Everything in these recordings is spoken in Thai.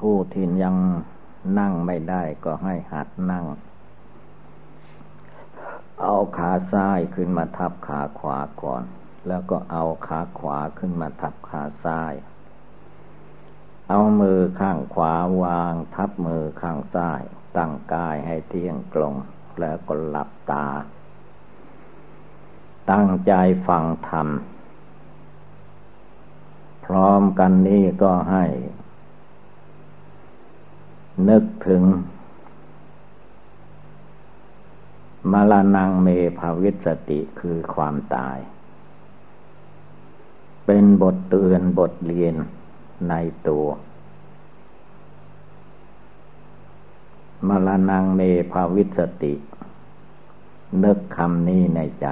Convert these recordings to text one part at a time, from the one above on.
ผู้ที่ยังนั่งไม่ได้ก็ให้หัดนั่ง เอาขาซ้ายขึ้นมาทับขาขวาก่อน แล้วก็เอาขาขวาขึ้นมาทับขาซ้าย เอามือข้างขวาวางทับมือข้างซ้าย ตั้งกายให้เที่ยงตรงแล้วก็หลับตา ตั้งใจฟังธรรม พร้อมกันนี้ก็ให้ นึกถึง มรณงเมภาวิสติคือความตาย เป็นบทเตือนบทเรียนในตัว มรณงเมภาวิสติ นึกคำนี้ในใจ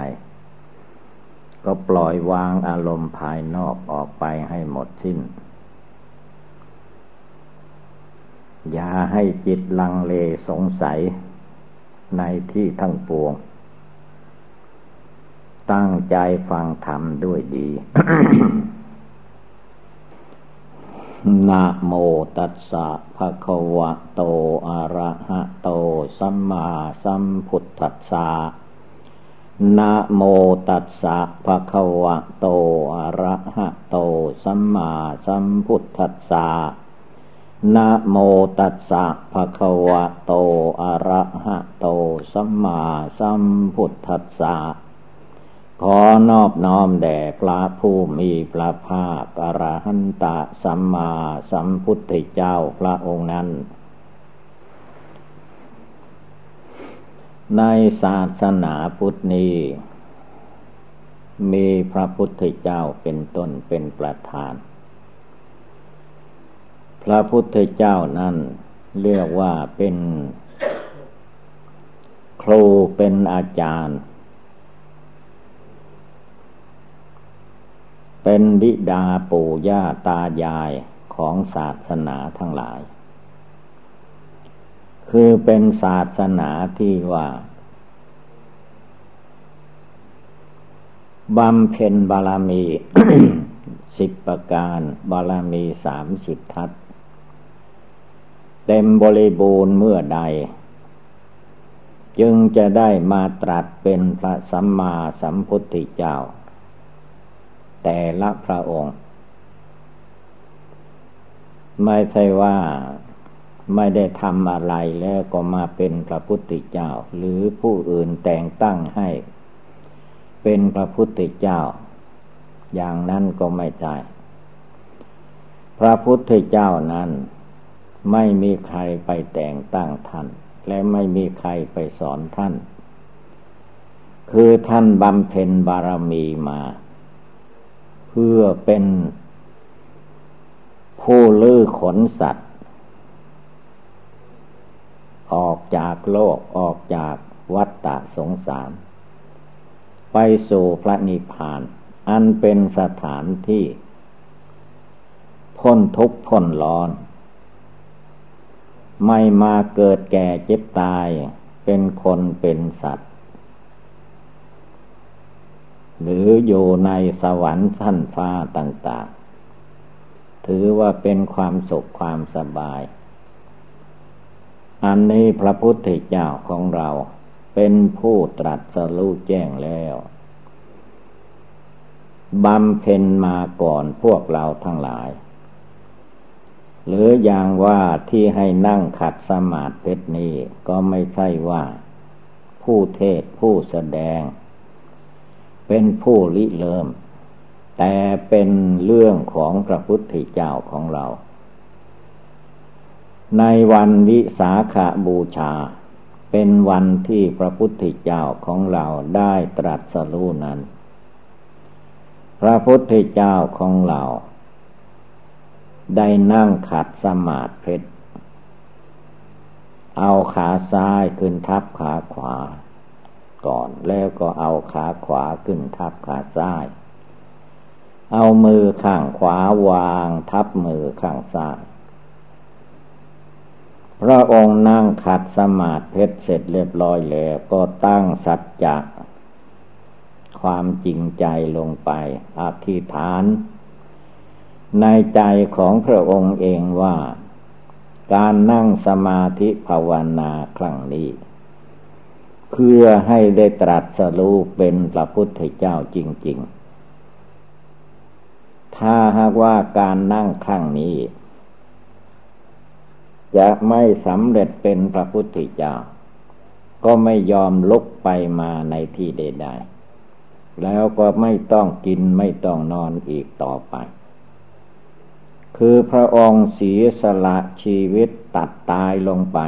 ก็ปล่อยวางอารมณ์ภายนอกออกไปให้หมดสิ้น อย่าให้จิตลังเลสงสัยในที่ทั้งปวง ตั้งใจฟังธรรมด้วยดีนะโมตัสสะภะคะวะโตอะระหะโต สัมมาสัมพุทธัสสะนะโมตัสสะภะคะวะโตอะระหะโต สัมมาสัมพุทธัสสะ นะโมตัสสะภะคะวะโต อะระหะโต สัมมาสัมพุทธัสสะ ขอนอบน้อมแด่พระผู้มีพระภาคอรหันตสัมมาสัมพุทธเจ้าพระองค์นั้น ในศาสนาพุทธนี้ มีพระพุทธเจ้าเป็นต้นเป็นประธาน พระพุทธเจ้านั้นเรียกว่าเป็นครูเป็นอาจารย์ เป็นบิดาปู่ย่าตายายของศาสนาทั้งหลาย คือเป็นศาสนาที่ว่าบำเพ็ญบารมีสิบประการ บารมีสามสิบทัศ เต็มบริบูรณ์เมื่อใด จึงจะได้มาตรัสเป็นพระสัมมาสัมพุทธเจ้า แต่ละพระองค์ ไม่ใช่ว่าไม่ได้ทำอะไรแล้วก็มาเป็นพระพุทธเจ้า หรือผู้อื่นแต่งตั้งให้ เป็นพระพุทธเจ้า อย่างนั้นก็ไม่ใช่พระพุทธเจ้านั้น ไม่มีใครไปแต่งตั้งท่าน และไม่มีใครไปสอนท่าน คือท่านบำเพ็ญบารมีมา เพื่อเป็นผู้ลื้อขนสัตว์ ออกจากโลกออกจากวัฏฏะสงสาร ไปสู่พระนิพพาน อันเป็นสถานที่ พ้นทุกข์พ้นร้อน ไม่มาเกิดแก่เจ็บตาย เป็นคนเป็นสัตว์ หรืออยู่ในสวรรค์ชั้นฟ้าต่างๆ ถือว่าเป็นความสุขความสบาย อันนี้พระพุทธเจ้าของเราเป็นผู้ตรัสรู้แจ้งแล้วบำเพ็ญมาก่อนพวกเราทั้งหลาย หรืออย่างว่าที่ให้นั่งขัดสมาธินี้ก็ไม่ใช่ว่า ผู้เทศผู้แสดง เป็นผู้ลิเลิมแต่เป็นเรื่องของพระพุทธเจ้าของเรา ในวันวิสาขาบูชา เป็นวันที่พระพุทธเจ้าของเราได้ตรัสรู้นั้น พระพุทธเจ้าของเรา ได้นั่งขัดสมาธิเอาขาซ้ายขึ้นทับขาขวา ก่อนแล้วก็เอาขาขวาขึ้นทับขาซ้าย เอามือข้างขวาวางทับมือข้างซ้ายพระองค์นั่งขัดสมาธิเสร็จเรียบร้อยแล้วก็ตั้งสัจจะความจริงใจลงไปอธิษฐาน ในใจของพระองค์เองว่า การนั่งสมาธิภาวนาครั้งนี้ เพื่อให้ได้ตรัสรู้เป็นพระพุทธเจ้าจริง ๆ ถ้าหากว่าการนั่งครั้งนี้ จะไม่สำเร็จเป็นพระพุทธเจ้า ก็ไม่ยอมลุกไปมาในที่ใดๆแล้วก็ไม่ต้องกินไม่ต้องนอนอีกต่อไป คือพระองค์เสียสละชีวิตตัดตายลงไป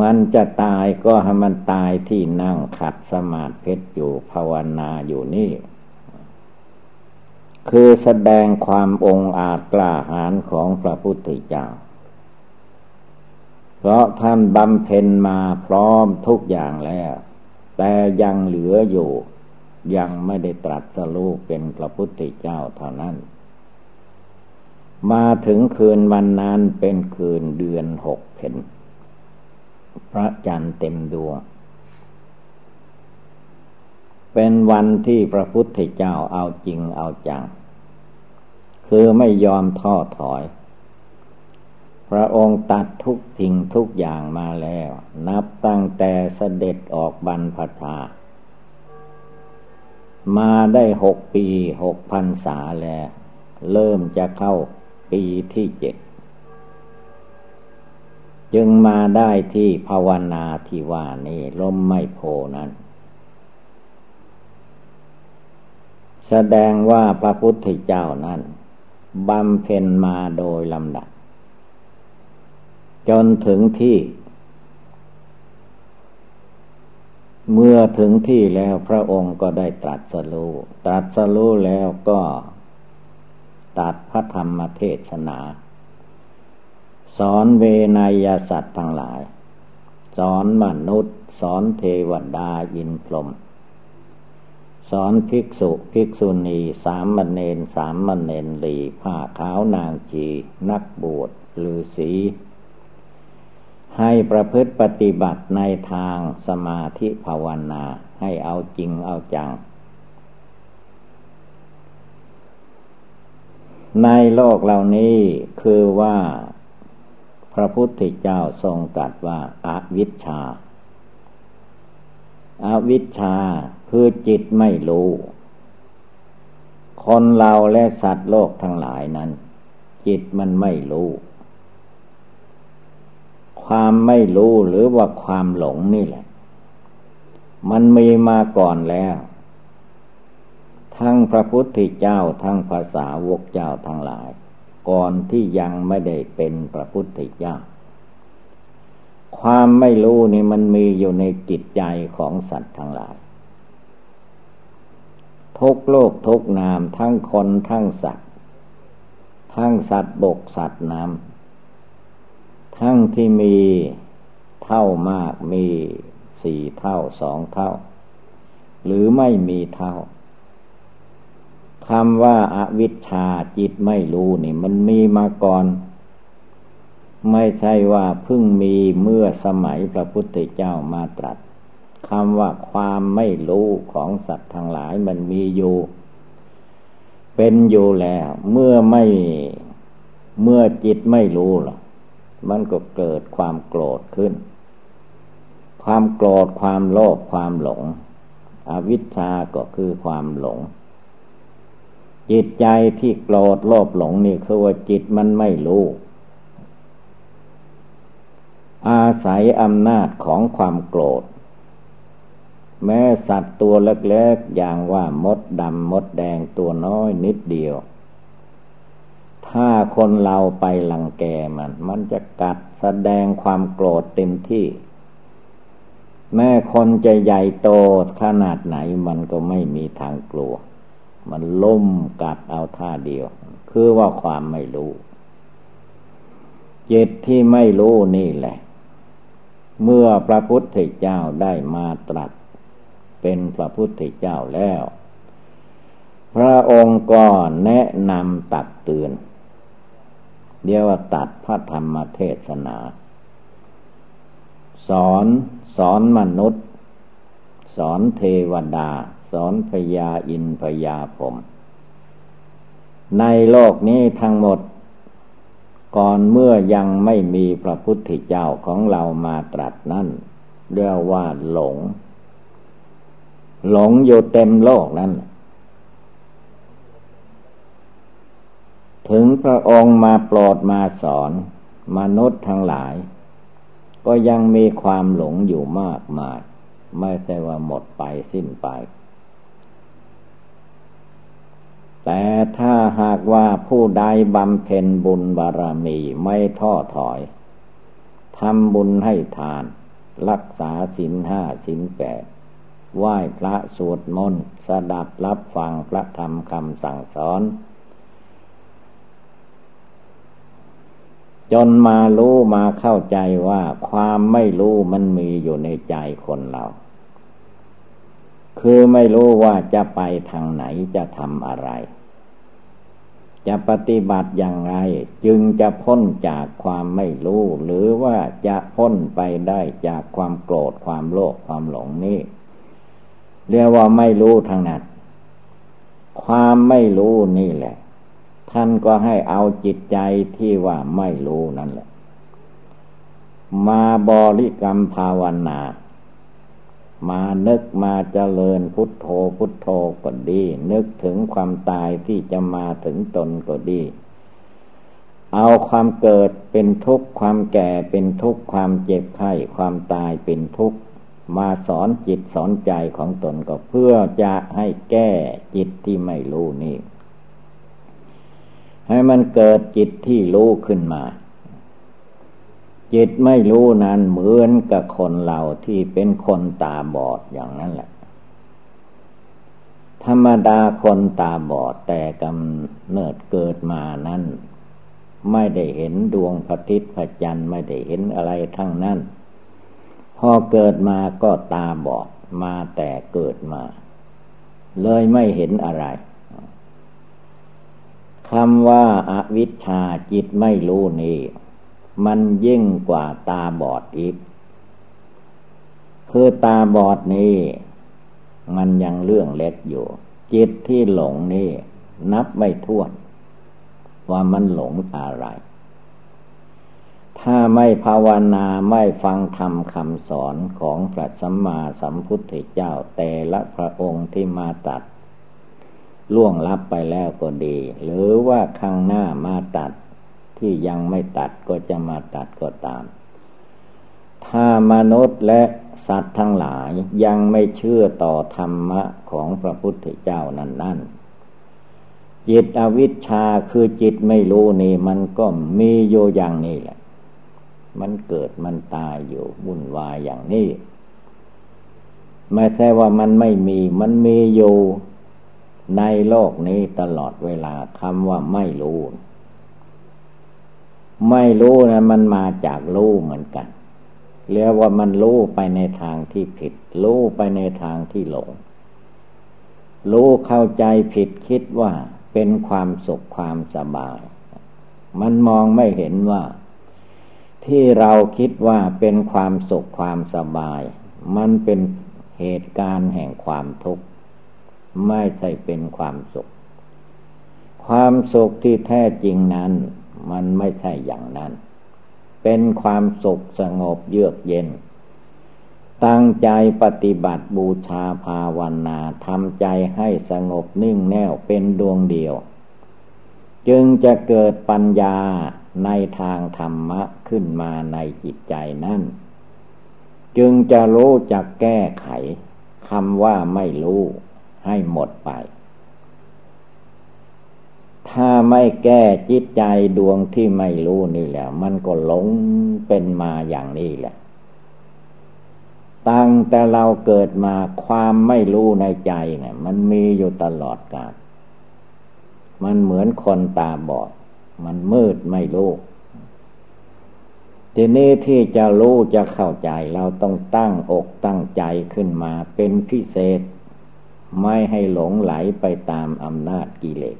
มันจะตายก็ให้มันตายที่นั่งขัดสมาธิอยู่ภาวนาอยู่นี่ คือแสดงความองอาจกล้าหาญของพระพุทธเจ้า เพราะท่านบำเพ็ญมาพร้อมทุกอย่างแล้ว แต่ยังเหลืออยู่ ยังไม่ได้ตรัสรู้เป็นพระพุทธเจ้าเท่านั้น มาถึงคืนวันนั้นเป็นคืนเดือนหกเพนพระจันทร์เต็มดวง เป็นวันที่พระพุทธเจ้าเอาจริงเอาจัง คือไม่ยอมท้อถอย พระองค์ตัดทุกสิ่งทุกอย่างมาแล้ว นับตั้งแต่เสด็จออกบรรพชา มาได้หกปีหกพันษาแล้ว เริ่มจะเข้าปีที่เจ็ดจึงมาได้ที่ภาวนาที่ว่านี่ล้มไม่โพนั้น แสดงว่าพระพุทธเจ้านั้นบำเพ็ญมาโดยลำดับ จนถึงที่ เมื่อถึงที่แล้วพระองค์ก็ได้ตรัสรู้ตรัสรู้แล้วก็ตัดพระธรรมเทศนา สอนเวนยสัตว์ทั้งหลาย สอนมนุษย์ สอนเทวดาอินพรมสอนภิกษุภิกษุณีสามมเณรสามมเณรลีผ้าขาวนางจี นักบวชฤาษี ให้ประพฤติปฏิบัติในทางสมาธิภาวนา ให้เอาจริงเอาจัง ในโลกเหล่านี้คือว่า พระพุทธเจ้าทรงตรัสว่าอาวิชชาอาวิชชาคือจิตไม่รู้ คนเราและสัตว์โลกทั้งหลายนั้น จิตมันไม่รู้ ความไม่รู้หรือว่าความหลงนี่แหละ มันมีมาก่อนแล้ว ทั้งพระพุทธเจ้าทั้งภาษาวกเจ้าทั้งหลาย ก่อนที่ยังไม่ได้เป็นพระพุทธเจ้า ความไม่รู้นี่มันมีอยู่ในจิตใจของสัตว์ทั้งหลาย ทุกโลกทุกนามทั้งคนทั้งสัตว์ ทั้งสัตว์บกสัตว์น้ำ ทั้งที่มีเท่ามากมีสี่เท่าสองเท่า หรือไม่มีเท่าคำว่าอาวิชชาจิตไม่รู้นี่ มันมีมาก่อน ไม่ใช่ว่าเพิ่งมีเมื่อสมัยพระพุทธเจ้ามาตรัสคำว่าความไม่รู้ของสัตว์ทั้งหลายมันมีอยู่ เป็นอยู่แล้ว เมื่อไม่เมื่อจิตไม่รู้หรอ มันก็เกิดความโกรธขึ้น ความโกรธความโลภความหลง อวิชชาก็คือความหลง จิตใจที่โกรธโลภหลงนี่คือว่าจิตมันไม่รู้ อาศัยอำนาจของความโกรธ แม้สัตว์ตัวเล็กๆอย่างว่ามดดำมดแดงตัวน้อยนิดเดียว ถ้าคนเราไปหลังแกมัน มันจะกัดแสดงความโกรธเต็มที่ แม่คนจะใหญ่โตขนาดไหนมันก็ไม่มีทางกลัว มันล่มกัดเอาท่าเดียว คือว่าความไม่รู้จิตที่ไม่รู้นี่แหละ เมื่อพระพุทธเจ้าได้มาตรัส เป็นพระพุทธเจ้าแล้ว พระองค์ก็แนะนำตักเตือน เดียวว่าตัดพระธรรมเทศนา สอนสอนมนุษย์ สอนเทวดา สอนพญาอินพญาผม ในโลกนี้ทั้งหมด ก่อนเมื่อยังไม่มีพระพุทธเจ้าของเรามาตรัสนั่นเรียกว่าหลง หลงอยู่เต็มโลกนั้น ถึงพระองค์มาโปรดมาสอน มนุษย์ทั้งหลาย ก็ยังมีความหลงอยู่มากมาย ไม่ใช่ว่าหมดไปสิ้นไป แต่ถ้าหากว่าผู้ใดบำเพ็ญบุญบารมีไม่ท้อถอยทำบุญให้ทาน รักษาศีลห้าศีลแปดไหว้พระสวดมนต์สดับรับฟังพระธรรมคำสั่งสอน จนมารู้มาเข้าใจว่าความไม่รู้มันมีอยู่ในใจคนเรา คือไม่รู้ว่าจะไปทางไหนจะทำอะไร จะปฏิบัติอย่างไร จึงจะพ้นจากความไม่รู้ หรือว่าจะพ้นไปได้จากความโกรธความโลภความหลงนี่เรียกว่าไม่รู้ทางนั้นความไม่รู้นี่แหละ ท่านก็ให้เอาจิตใจที่ว่าไม่รู้นั่นแหละ มาบริกรรมภาวนา มานึกมาเจริญพุทโธพุทโธก็ดี นึกถึงความตายที่จะมาถึงตนก็ดี เอาความเกิดเป็นทุกข์ความแก่เป็นทุกข์ความเจ็บไข้ความตายเป็นทุกข์มาสอนจิตสอนใจของตนก็เพื่อจะให้แก้จิตที่ไม่รู้นี่ ให้มันเกิดจิตที่รู้ขึ้นมา จิตไม่รู้นั้นเหมือนกับคนเราที่เป็นคนตาบอดอย่างนั้นแหละ ธรรมดาคนตาบอดแต่กำเนิดเกิดมานั้น ไม่ได้เห็นดวงพระทิตย์พระจันทร์ไม่ได้เห็นอะไรทั้งนั้น พอเกิดมาก็ตาบอดมาแต่เกิดมา เลยไม่เห็นอะไร คำว่าอาวิชชาจิตไม่รู้นี่มันยิ่งกว่าตาบอดอีก คือตาบอดนี้มันยังเรื่องเล็กอยู่ จิตที่หลงนี่นับไม่ถ้วน ว่ามันหลงอะไร ถ้าไม่ภาวนาไม่ฟังธรรมคำสอนของพระสัมมาสัมพุทธเจ้าแต่ละพระองค์ที่มาตัด ล่วงลับไปแล้วก็ดี หรือว่าข้างหน้ามาตัดที่ยังไม่ตัดก็จะมาตัดก็ตาม ถ้ามนุษย์และสัตว์ทั้งหลายยังไม่เชื่อต่อธรรมะของพระพุทธเจ้านั่นนั่นจิตอวิชชาคือจิตไม่รู้นี่ มันก็มีโยอย่างนี้แหละ มันเกิดมันตายอยู่วุ่นวายอย่างนี้ ไม่ใช่ว่ามันไม่มี มันมีอยู่ ในโลกนี้ตลอดเวลาคำว่าไม่รู้ ไม่รู้นะมันมาจากรู้เหมือนกันเรียกว่ามันรู้ไปในทางที่ผิด รู้ไปในทางที่หลง รู้เข้าใจผิดคิดว่าเป็นความสุขความสบาย มันมองไม่เห็นว่า ที่เราคิดว่าเป็นความสุขความสบาย มันเป็นเหตุการณ์แห่งความทุกข์ ไม่ใช่เป็นความสุข ความสุขที่แท้จริงนั้น มันไม่ใช่อย่างนั้น เป็นความสุขสงบเยือกเย็น ตั้งใจปฏิบัติบูชาภาวนาทำใจให้สงบนิ่งแน่วเป็นดวงเดียว จึงจะเกิดปัญญาในทางธรรมะขึ้นมาในจิตใจนั่น จึงจะรู้จักแก้ไขคำว่าไม่รู้ ให้หมดไป ถ้าไม่แก้จิตใจดวงที่ไม่รู้นี่แหละ มันก็หลงเป็นมาอย่างนี้แหละ ตั้งแต่เราเกิดมาความไม่รู้ในใจเนี่ย มันมีอยู่ตลอดกาล มันเหมือนคนตาบอด มันมืดไม่รู้ทีนี้ที่จะรู้จะเข้าใจเราต้องตั้งอกตั้งใจขึ้นมาเป็นพิเศษ ไม่ให้หลงไหลไปตามอำนาจกิเลส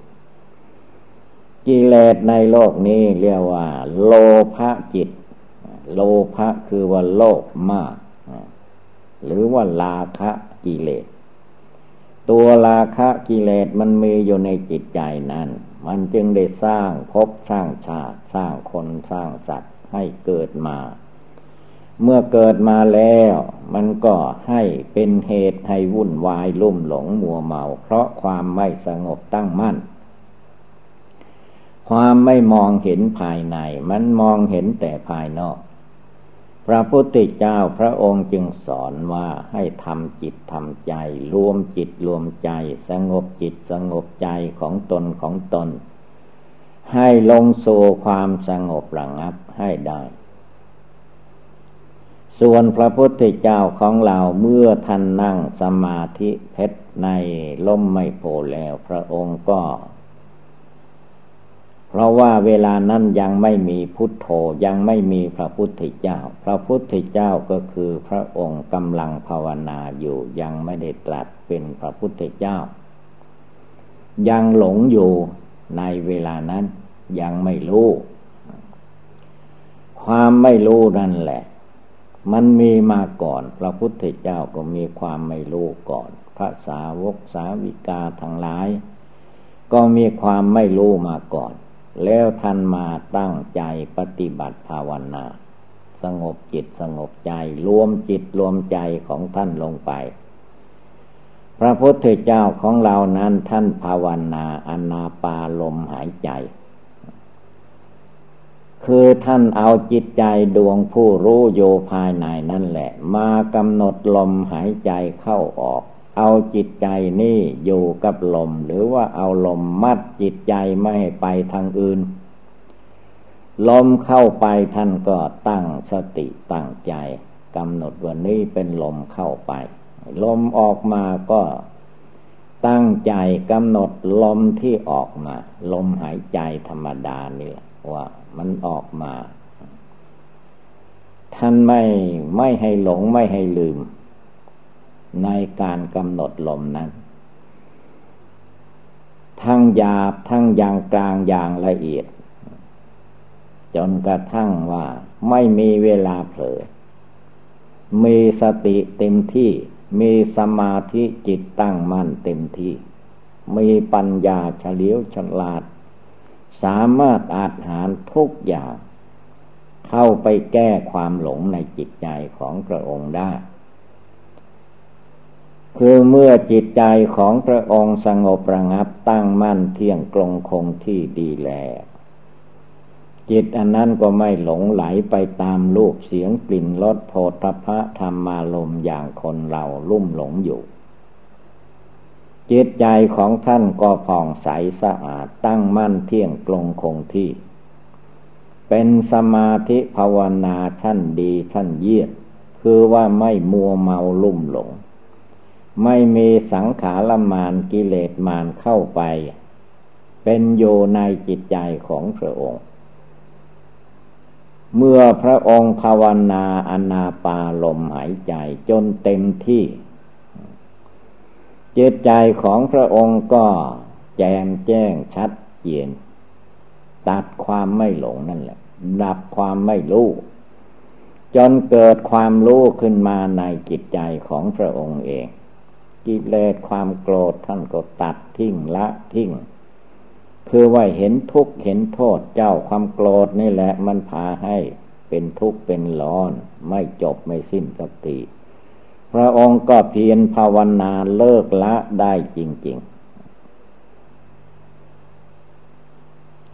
กิเลสในโลกนี้เรียกว่า โลภะจิต โลภะคือว่าโลภมาก หรือว่าลาคะกิเลส ตัวราคะกิเลสมันมีอยู่ในจิตใจนั้น มันจึงได้สร้างภพสร้างชาติสร้างคนสร้างสัตว์ให้เกิดมา เมื่อเกิดมาแล้ว มันก็ให้เป็นเหตุให้วุ่นวายลุ่มหลงมัวเมา เพราะความไม่สงบตั้งมั่น ความไม่มองเห็นภายใน มันมองเห็นแต่ภายนอก พระพุทธเจ้าพระองค์จึงสอนว่าให้ทำจิตทำใจ รวมจิตรวมใจ สงบจิตสงบใจของตนของตน ให้ลงสู่ความสงบระงับให้ได้ ส่วนพระพุทธเจ้าของเราเมื่อท่านนั่งสมาธิเพชรในล่มไม่โพแล้วพระองค์ก็ เพราะว่าเวลานั้นยังไม่มีพุทโธยังไม่มีพระพุทธเจ้า พระพุทธเจ้าก็คือพระองค์กำลังภาวนาอยู่ยังไม่ได้ตรัสเป็นพระพุทธเจ้า ยังหลงอยู่ในเวลานั้นยังไม่รู้ ความไม่รู้นั่นแหละ มันมีมาก่อน พระพุทธเจ้าก็มีความไม่รู้ก่อน พระสาวกสาวิกาทั้งหลาย ก็มีความไม่รู้มาก่อน แล้วท่านมาตั้งใจปฏิบัติภาวนา สงบจิตสงบใจ รวมจิตรวมใจของท่านลงไป พระพุทธเจ้าของเรานั้นท่านภาวนาอนาปาลมหายใจ คือท่านเอาจิตใจดวงผู้รู้โยภายในนั่นแหละ มากำหนดลมหายใจเข้าออก เอาจิตใจนี่อยู่กับลม หรือว่าเอาลมมัดจิตใจไม่ให้ไปทางอื่น ลมเข้าไปท่านก็ตั้งสติตั้งใจกำหนดวันนี้เป็นลมเข้าไป ลมออกมาก็ตั้งใจกำหนดลมที่ออกมา ลมหายใจธรรมดานี่แหละ ว่ามันออกมา ท่านไม่ไม่ให้หลงไม่ให้ลืม ในการกำหนดลมนั้น ทั้งหยาบทั้งอย่างกลางอย่างละเอียด จนกระทั่งว่าไม่มีเวลาเผลอ มีสติเต็มที่ มีสมาธิจิตตั้งมั่นเต็มที่ มีปัญญาเฉลียวฉลาด สามารถอาหารทุกอย่าง เข้าไปแก้ความหลงในจิตใจของพระองค์ได้ คือเมื่อจิตใจของพระองค์สงบระงับตั้งมั่นเที่ยงตรงคงที่ดีแล้วจิตอันนั้นก็ไม่หลงไหลไปตามรูปเสียงกลิ่นรสโพธพะธรรมารมอย่างคนเราลุ่มหลงอยู่ จิตใจของท่านก็ผ่องใสสะอาดตั้งมั่นเที่ยงตรงคงที่ เป็นสมาธิภาวนาท่านดีท่านเยี่ยมคือว่าไม่มัวเมาลุ่มหลง ไม่มีสังขารมานกิเลสมานเข้าไป เป็นโยในจิตใจของพระองค์ เมื่อพระองค์ภาวนาอนาปาลมหายใจจนเต็มที่ จิตใจของพระองค์ก็แจงแจ้งชัดเจนตัดความไม่หลงนั่นแหละดับความไม่รู้จนเกิดความรู้ขึ้นมาในจิตใจของพระองค์เอง กิเลสความโกรธท่านก็ตัดทิ้งละทิ้งคือว่าเห็นทุกข์เห็นโทษเจ้าความโกรธนี่แหละมันพาให้เป็นทุกข์เป็นร้อน ไม่จบไม่สิ้นสติ พระองค์ก็เพียรภาวนาเลิกละได้จริง ๆ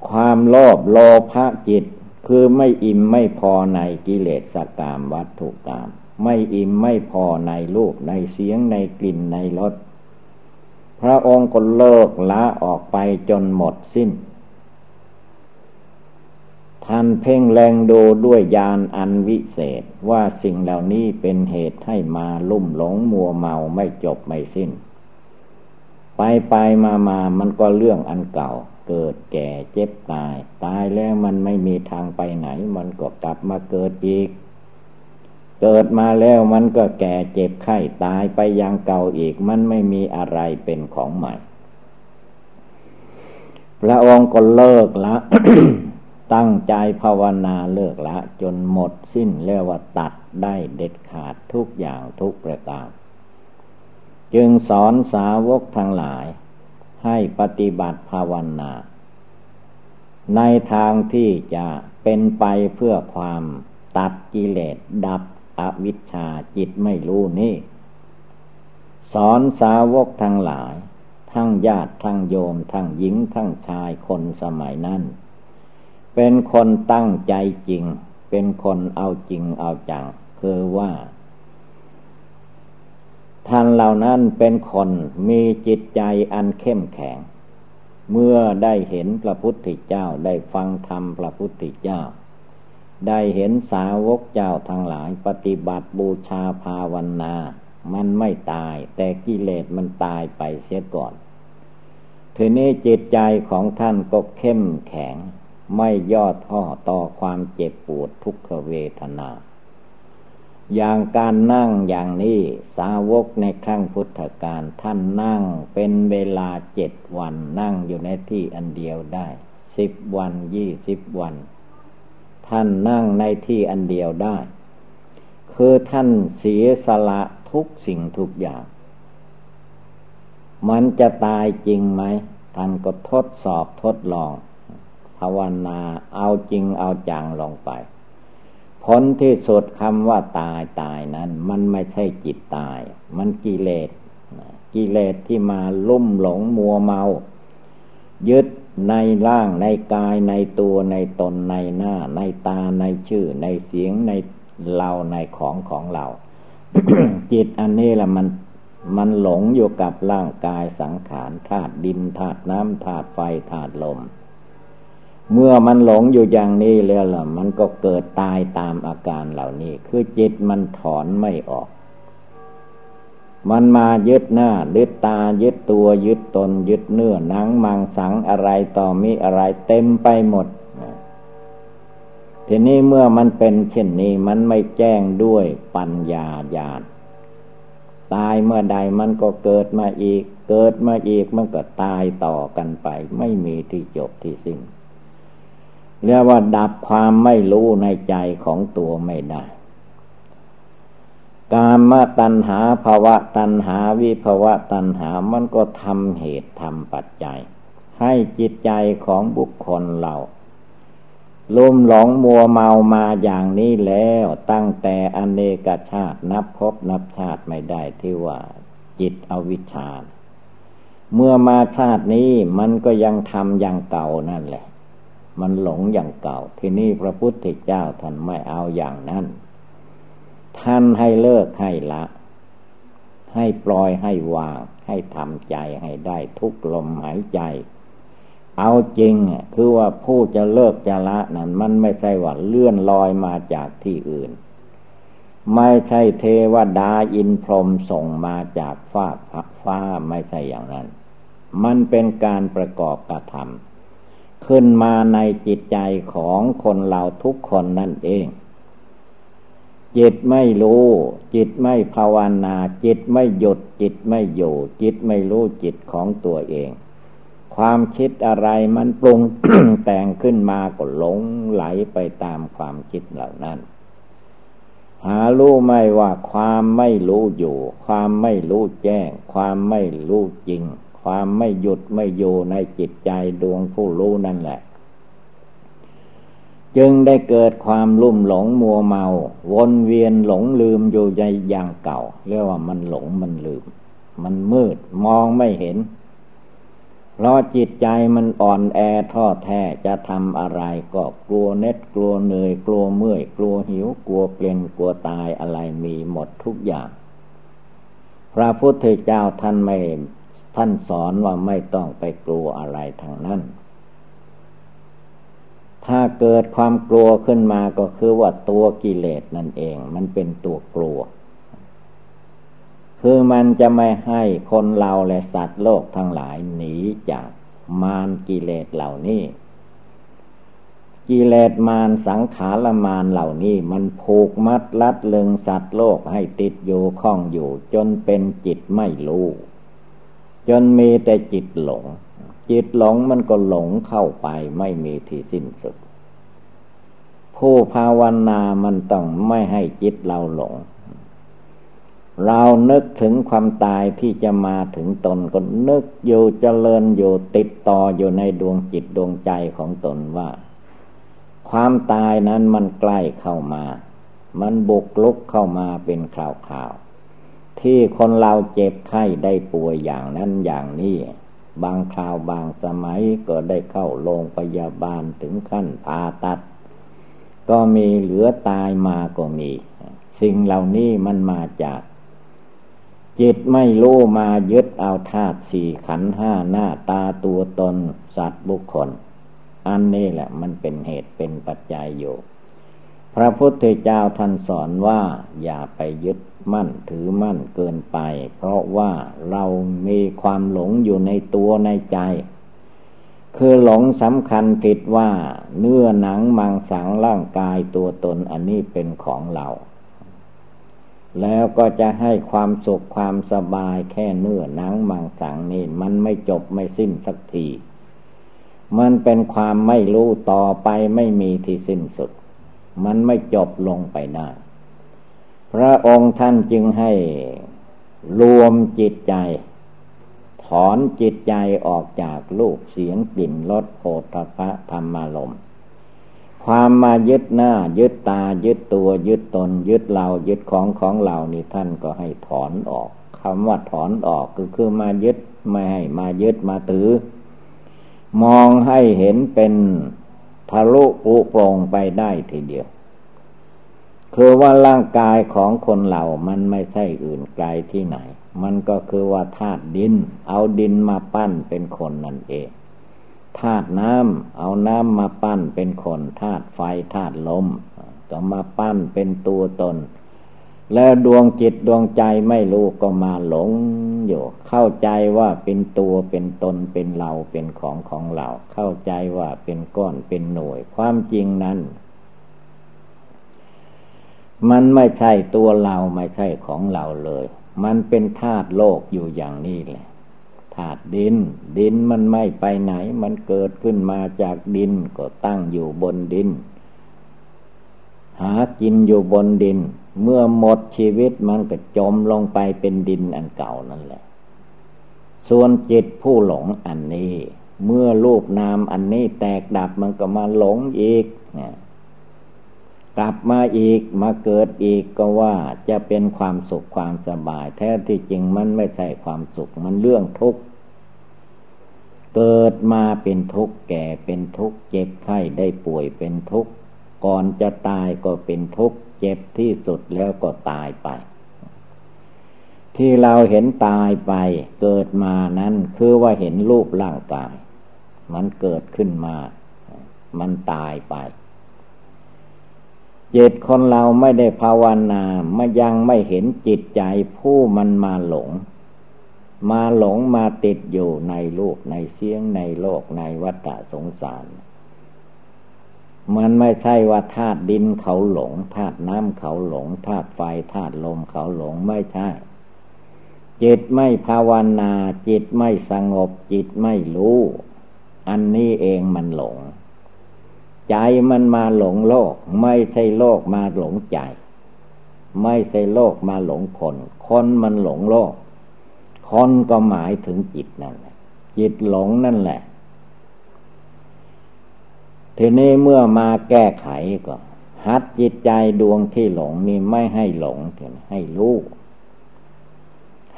ความโลภโลภะจิตคือไม่อิ่มไม่พอในกิเลสกามวัตถุกรรมไม่อิ่มไม่พอในรูปในเสียงในกลิ่นในรสพระองค์ก็เลิกละออกไปจนหมดสิ้น ท่านเพ่งแรงดูด้วยญาณอันวิเศษว่าสิ่งเหล่านี้เป็นเหตุให้มาลุ่มหลงมัวเมาไม่จบไม่สิ้น ไปไปมามามันก็เรื่องอันเก่า เกิดแก่เจ็บตาย ตายแล้วมันไม่มีทางไปไหน มันก็กลับมาเกิดอีก เกิดมาแล้วมันก็แก่เจ็บไข้ตายไปยังเก่าอีก มันไม่มีอะไรเป็นของใหม่ พระองค์ก็เลิกละ ตั้งใจภาวนาเลิกละ จนหมดสิ้นเรียกว่าตัดได้เด็ดขาดทุกอย่างทุกประการจึงสอนสาวกทั้งหลาย ให้ปฏิบัติภาวนา ในทางที่จะเป็นไปเพื่อความตัดกิเลสดับอวิชชาจิตไม่รู้นี่ สอนสาวกทั้งหลาย ทั้งญาติทั้งโยมทั้งหญิงทั้งชายคนสมัยนั้น เป็นคนตั้งใจจริง เป็นคนเอาจริงเอาจัง คือว่า ท่านเหล่านั้นเป็นคนมีจิตใจอันเข้มแข็ง เมื่อได้เห็นพระพุทธเจ้าได้ฟังธรรมพระพุทธเจ้า ได้เห็นสาวกเจ้าทั้งหลายปฏิบัติบูชาภาวนา มันไม่ตาย แต่กิเลสมันตายไปเสียก่อนทีนี้จิตใจของท่านก็เข้มแข็ง ไม่ย่อท้อต่อความเจ็บปวดทุกขเวทนา อย่างการนั่งอย่างนี้สาวกในครั้งพุทธกาลท่านนั่งเป็นเวลาเจ็ดวันนั่งอยู่ในที่อันเดียวได้สิบวันยี่สิบวัน ท่านนั่งในที่อันเดียวได้ คือท่านเสียสละทุกสิ่งทุกอย่าง มันจะตายจริงไหมท่านก็ทดสอบทดลองาวนา เอาจริงเอาจังลงไป ผลที่สุดคำว่าตายตายนั้น มันไม่ใช่จิตตาย มันกิเลสกิเลสที่มาลุ่มหลงมัวเมา ยึดในร่างในกายในตัวในตนในหน้า ในตาในชื่อ ในเสียงในเราในของของเรา จิตอันนี้แหละมันมันหลงอยู่กับร่างกายสังขารธาตุดินธาตุน้ำธาตุไฟธาตุลม เมื่อมันหลงอยู่อย่างนี้แล้วล่ะ มันก็เกิดตายตามอาการเหล่านี้ คือจิตมันถอนไม่ออก มันมายึดหน้ายึดตายึดตัวยึดตน ยึดเนื้อหนังมังสังอะไรต่อมีอะไรเต็มไปหมดทีนี้เมื่อมันเป็นเช่นนี้มันไม่แจ้งด้วยปัญญาญาณตายเมื่อใดมันก็เกิดมาอีก เกิดมาอีกมันก็ตายต่อกันไป ไม่มีที่จบที่สิ้น เรียกว่าดับความไม่รู้ในใจของตัวไม่ได้ กามตัณหาภาวะตัณหาวิภาวะตัณหามันก็ทำเหตุทำปัจจัย ให้จิตใจของบุคคลเราลุ่มหลงมัวเมามาอย่างนี้แล้วตั้งแต่อเนกชาตินับพบนับชาติไม่ได้ที่ว่า จิตอวิชชา เมื่อมาชาตินี้มันก็ยังทำอย่างเก่านั่นแหละ มันหลงอย่างเก่า ที่นี่พระพุทธเจ้าท่านไม่เอาอย่างนั้น ท่านให้เลิกให้ละ ให้ปล่อยให้วาง ให้ทำใจให้ได้ทุกลมหายใจ เอาจริงคือว่าผู้จะเลิกจะละนั้น มันไม่ใช่ว่าเลื่อนลอยมาจากที่อื่น ไม่ใช่เทวดาอินพรหมส่งมาจากฟ้าฟ้าไม่ใช่อย่างนั้น มันเป็นการประกอบกระทำ ขึ้นมาในจิตใจของคนเราทุกคนนั่นเอง จิตไม่รู้ จิตไม่ภาวนา จิตไม่หยุด จิตไม่อยู่ จิตไม่รู้จิตของตัวเอง ความคิดอะไรมันปรุงแต่งขึ้นมาก็หลงไหลไปตามความคิดเหล่านั้น หารู้ไม่ว่าความไม่รู้อยู่ ความไม่รู้แจ้ง ความไม่รู้จริง ความไม่หยุดไม่อยู่ในจิตใจดวงผู้รู้นั่นแหละ จึงได้เกิดความลุ่มหลงมัวเมา วนเวียนหลงลืมอยู่ในอย่างเก่า เรียกว่ามันหลงมันลืม มันมืดมองไม่เห็นเพราะจิตใจมันอ่อนแอท้อแท้จะทำอะไรก็กลัวเน็ดกลัวเหนื่อยกลัวเมื่อยกลัวหิวกลัวเปลี่ยนกลัวตายอะไรมีหมดทุกอย่าง พระพุทธเจ้าท่านไม่ ท่านสอนว่าไม่ต้องไปกลัวอะไรทางนั้น ถ้าเกิดความกลัวขึ้นมาก็คือว่าตัวกิเลสนั่นเอง มันเป็นตัวกลัว คือมันจะไม่ให้คนเราและสัตว์โลกทั้งหลายหนีจากมารกิเลสเหล่านี้ กิเลสมารสังขารมารเหล่านี้มันผูกมัดลัดลึงสัตว์โลกให้ติดอยู่ข้องอยู่จนเป็นจิตไม่รู้ จนมีแต่จิตหลง จิตหลงมันก็หลงเข้าไปไม่มีที่สิ้นสุด ผู้ภาวนามันต้องไม่ให้จิตเราหลง เรานึกถึงความตายที่จะมาถึงตนก็นึกอยู่เจริญอยู่ติดต่ออยู่ในดวงจิตดวงใจของตนว่า ความตายนั้นมันใกล้เข้ามา มันบุกลุกเข้ามาเป็นคราวๆ ที่คนเราเจ็บไข้ได้ป่วยอย่างนั้นอย่างนี้บางคราวบางสมัยก็ได้เข้าโรงพยาบาลถึงขั้นผ่าตัด ก็มีเหลือตายมาก็มี สิ่งเหล่านี้มันมาจาก จิตไม่รู้มายึดเอาธาตุสี่ขันห้าหน้าตาตัวตนสัตว์บุคคล อันนี้แหละมันเป็นเหตุเป็นปัจจัยอยู่ พระพุทธเจ้าท่านสอนว่าอย่าไปยึด มั่นถือมั่นเกินไป เพราะว่าเรามีความหลงอยู่ในตัวในใจ คือหลงสำคัญผิดว่า เนื้อหนังมังสังร่างกายตัวตนอันนี้เป็นของเรา แล้วก็จะให้ความสุขความสบายแค่เนื้อหนังมังสังนี่มันไม่จบไม่สิ้นสักที มันเป็นความไม่รู้ต่อไปไม่มีที่สิ้นสุด มันไม่จบลงไปได้ พระองค์ท่านจึงให้รวมจิตใจ ถอนจิตใจออกจากลูกเสียงกลิ่นรสโผฏฐะธรรมารมณ์ความมายึดหน้า ยึดตา ยึดตัว ยึดตน ยึดเรายึดของของเรานี่ท่านก็ให้ถอนออกคำว่าถอนออกคือคือมายึดไม่ให้มายึดมาถือ มองให้เห็นเป็นทะลุปุโปรงไปได้ทีเดียว คือว่าร่างกายของคนเรามันไม่ใช่อื่นไกลที่ไหน มันก็คือว่าธาตุดิน เอาดินมาปั้นเป็นคนนั่นเอง ธาตุน้ำเอาน้ำมาปั้นเป็นคน ธาตุไฟธาตุลม ก็มาปั้นเป็นตัวตน แล้วดวงจิตดวงใจไม่รู้ก็มาหลงอยู่ เข้าใจว่าเป็นตัวเป็นตนเป็นเราเป็นของของเรา เข้าใจว่าเป็นก้อนเป็นหน่วย ความจริงนั้น มันไม่ใช่ตัวเราไม่ใช่ของเราเลย มันเป็นธาตุโลกอยู่อย่างนี้แหละธาตุดิน ดินมันไม่ไปไหน มันเกิดขึ้นมาจากดินก็ตั้งอยู่บนดิน หากินอยู่บนดิน เมื่อหมดชีวิตมันก็จมลงไปเป็นดินอันเก่านั่นแหละ ส่วนจิตผู้หลงอันนี้ เมื่อรูปนามอันนี้แตกดับมันก็มาหลงอีกเนี่ย กลับมาอีกมาเกิดอีกก็ว่าจะเป็นความสุขความสบาย แท้ที่จริงมันไม่ใช่ความสุขมันเรื่องทุกข์เกิดมาเป็นทุกข์แก่เป็นทุกข์เจ็บไข้ได้ป่วยเป็นทุกข์ก่อนจะตายก็เป็นทุกข์เจ็บที่สุดแล้วก็ตายไป ที่เราเห็นตายไป เกิดมานั้นคือว่าเห็นรูปร่างกาย มันเกิดขึ้นมา มันตายไป จิตคนเราไม่ได้ภาวนาไมายังไม่เห็นจิตใจผู้มันมาหลง มาหลงมาติดอยู่ในโลกในเสียงในโลกในวัฏสงสาร มันไม่ใช่ว่าธาตุดินเขาหลงธาตุน้ำเขาหลงธาตุไฟธาตุลมเขาหลงไม่ใช่ จิตไม่ภาวนา จิตไม่สงบ จิตไม่รู้ อันนี้เองมันหลง ใจมันมาหลงโลก ไม่ใช่โลกมาหลงใจ ไม่ใช่โลกมาหลงคน คนมันหลงโลก คนก็หมายถึงจิตนั่นแหละ จิตหลงนั่นแหละ ทีนี้เมื่อมาแก้ไขก็หัดจิตใจดวงที่หลงนี่ไม่ให้หลงให้รู้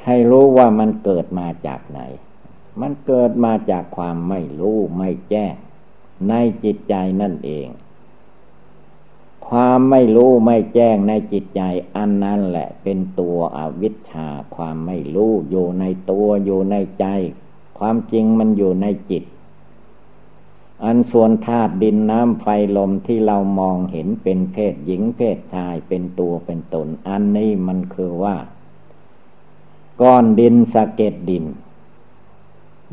ให้รู้ว่ามันเกิดมาจากไหน มันเกิดมาจากความไม่รู้ไม่แจ้ง ในจิตใจนั่นเอง ความไม่รู้ไม่แจ้งในจิตใจอันนั้นแหละเป็นตัวอวิชชาความไม่รู้อยู่ในตัวอยู่ในใจ ความจริงมันอยู่ในจิต อันส่วนธาตุดินน้ำไฟลมที่เรามองเห็นเป็นเพศหญิงเพศชายเป็นตัวเป็นตน อันนี้มันคือว่า ก้อนดินสะเก็ดดิน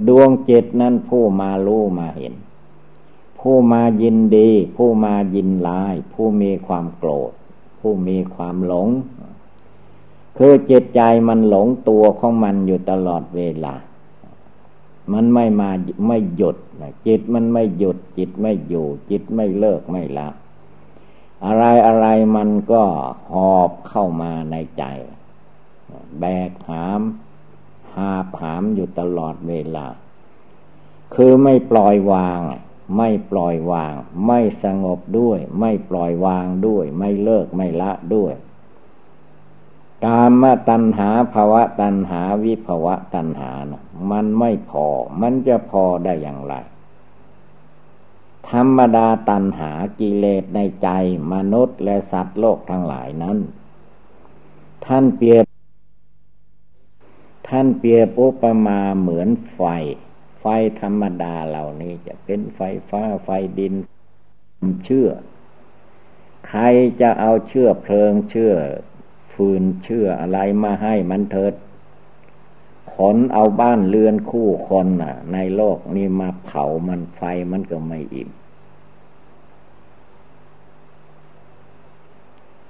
ดวงจิตนั้นผู้มารู้มาเห็น ผู้มายินดี ผู้มายินลาย ผู้มีความโกรธ ผู้มีความหลง คือจิตใจมันหลงตัวของมันอยู่ตลอดเวลา มันไม่มาไม่หยุดจิตมันไม่หยุด จิตไม่อยู่ จิตไม่เลิกไม่ละอะไรอะไรมันก็หอบเข้ามาในใจ แบกหาม หาผามอยู่ตลอดเวลา คือไม่ปล่อยวาง ไม่ปล่อยวาง ไม่สงบด้วย ไม่ปล่อยวางด้วย ไม่เลิกไม่ละด้วย กามตัณหาภาวะตัณหาวิภาวะตัณหานะมันไม่พอ มันจะพอได้อย่างไร ธรรมดาตัณหากิเลสในใจ มนุษย์และสัตว์โลกทั้งหลายนั้น ท่านเปรียบ ท่านเปรียบอุปมาเหมือนไฟ ไฟธรรมดาเหล่านี้จะเป็นไฟฟ้าไฟดินเชื่อ ใครจะเอาเชื่อเพลิงเชื่อ ฟืนเชื่ออะไรมาให้มันเถิดขนเอาบ้านเรือนคู่คนน่ะ ในโลกนี้มาเผามันไฟมันก็ไม่อิ่ม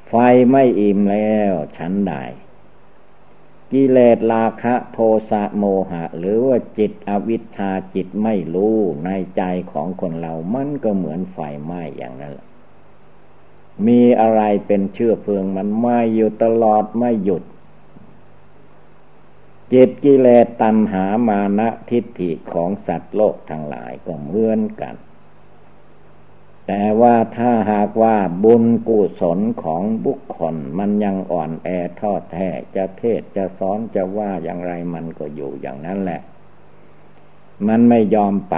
ไฟไม่อิ่มแล้วฉันใด กิเลสราคะโทสะโมหะ หรือว่าจิตอวิชชาจิตไม่รู้ในใจของคนเรามันก็เหมือนไฟไหม้อย่างนั้นแหละมีอะไรเป็นเชื้อเพลิงมันไหม้อยู่ตลอดไม่หยุด จิตกิเลสตัณหามานะทิฏฐิของสัตว์โลกทั้งหลายก็เหมือนกัน แต่ว่าถ้าหากว่าบุญกุศลของบุคคล มันยังอ่อนแอทอดแท้จะเทศจะสอนจะว่าอย่างไรมันก็อยู่อย่างนั้นแหละ มันไม่ยอมไป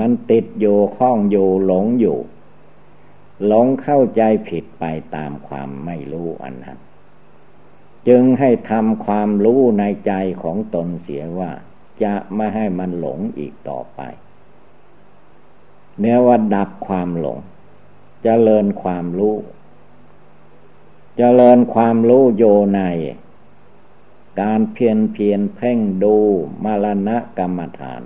มันติดอยู่ข้องอยู่หลงอยู่ หลงเข้าใจผิดไปตามความไม่รู้อันนั้น จึงให้ทำความรู้ในใจของตนเสียว่า จะไม่ให้มันหลงอีกต่อไป เนื้อว่าดับความหลงจเจริญความรู้จเจริญความรู้โยใน การเพียนเพียนเพ่งดูมรณะกรรมฐาน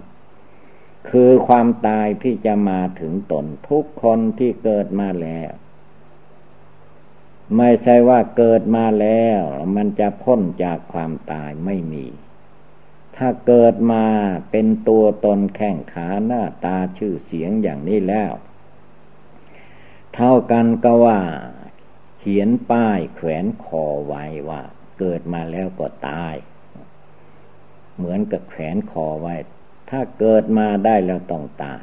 คือความตายที่จะมาถึงตนทุกคนที่เกิดมาแล้ว ไม่ใช่ว่าเกิดมาแล้ว มันจะพ้นจากความตายไม่มี ถ้าเกิดมาเป็นตัวตนแข่งขาหน้าตาชื่อเสียงอย่างนี้แล้ว เท่ากันก็ว่า เขียนป้ายแขวนคอไว้ว่า เกิดมาแล้วก็ตาย เหมือนกับแขวนคอไว้ ถ้าเกิดมาได้แล้วต้องตาย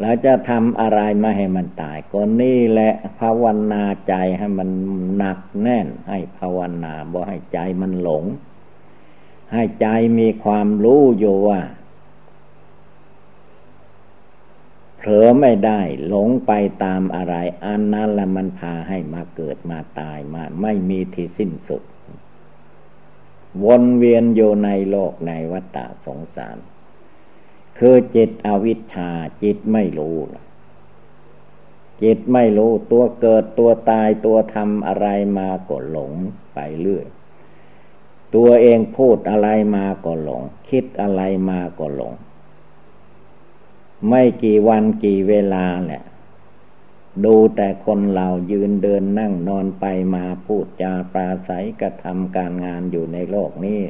เราจะทำอะไรไม่ให้มันตาย ก็นี่แหละภาวนาใจให้มันหนักแน่น ให้ภาวนาบ่ให้ใจมันหลง ให้ใจมีความรู้อยู่ว่า เผลอไม่ได้หลงไปตามอะไร อันนั้นละมันพาให้มาเกิดมาตายมา ไม่มีที่สิ้นสุด วนเวียนอยู่ในโลกในวัฏสงสาร คือจิตอวิชชาจิตไม่รู้จิตไม่รู้ตัวเกิดตัวตายตัวทำอะไรมาก็หลงไปเรื่อย ตัวเองพูดอะไรมาก็หลง คิดอะไรมาก็หลง ไม่กี่วันกี่เวลาแหละ ดูแต่คนเรายืนเดินนั่งนอนไปมาพูดจาปราศัยกระทำการงานอยู่ในโลกนี้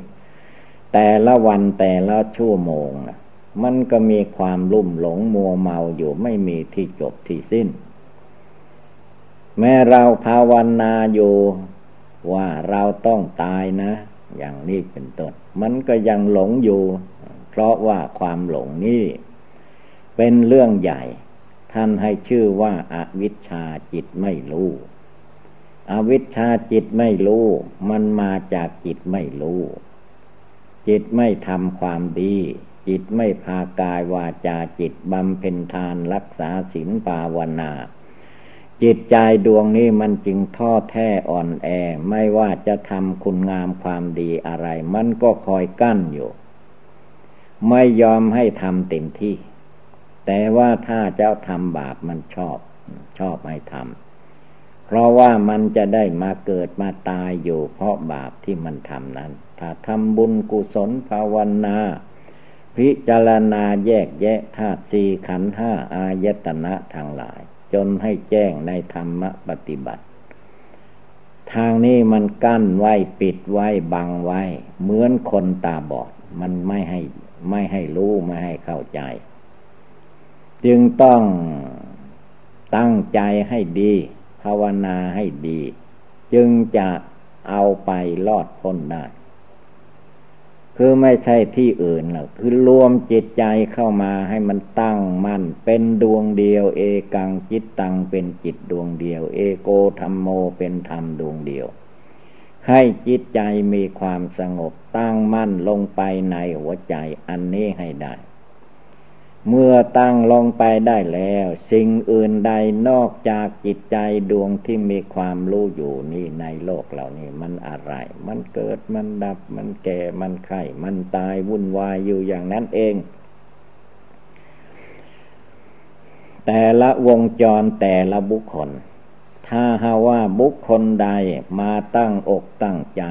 แต่ละวันแต่ละชั่วโมงนะมันก็มีความลุ่มหลงมัวเมาอยู่ไม่มีที่จบที่สิ้น แม้เราภาวนาอยู่ว่าเราต้องตายนะ อย่างนี้เป็นต้น มันก็ยังหลงอยู่ เพราะว่าความหลงนี้เป็นเรื่องใหญ่ ท่านให้ชื่อว่าอาวิชชาจิตไม่รู้อวิชชาจิตไม่รู้ มันมาจากจิตไม่รู้ จิตไม่ทำความดี จิตไม่พากายวาจาจิตบำเพ็ญทานรักษาศีลภาวนา จิตใจดวงนี้มันจึงท้อแท้อ่อนแอ ไม่ว่าจะทำคุณงามความดีอะไร มันก็คอยกั้นอยู่ ไม่ยอมให้ทำเต็มที่ แต่ว่าถ้าเจ้าทำบาปมันชอบ ชอบให้ทำเพราะว่ามันจะได้มาเกิดมาตายอยู่ เพราะบาปที่มันทำนั้น ถ้าทำบุญกุศลภาวนาพิจารณาแยกแยะธาตุสี่ขันห้าอายตนะทางหลาย จนให้แจ้งในธรรมปฏิบัติ ทางนี้มันกั้นไว้ปิดไว้บังไว้ เหมือนคนตาบอด มันไม่ให้ไม่ให้รู้ไม่ให้เข้าใจ จึงต้องตั้งใจให้ดี ภาวนาให้ดี จึงจะเอาไปลอดพ้นได้ คือไม่ใช่ที่อื่นหรอกคือรวมจิตใจเข้ามาให้มันตั้งมัน่นเป็นดวงเดียว เอกังจิตตังเป็นจิตดวงเดียว เอโกธรรมโมเป็นธรรมดวงเดียว ให้จิตใจมีความสงบตั้งมั่นลงไปในหัวใจอันนี้ให้ได้ เมื่อตั้งลงไปได้แล้ว สิ่งอื่นใดนอกจากจิตใจดวงที่มีความรู้อยู่นี่ในโลกเหล่านี้มันอะไร มันเกิดมันดับมันแก่มันไข่มันตายวุ่นวายอยู่อย่างนั้นเอง แต่ละวงจรแต่ละบุคคล ถ้าหาว่าบุคคลใดมาตั้งอกตั้งใจ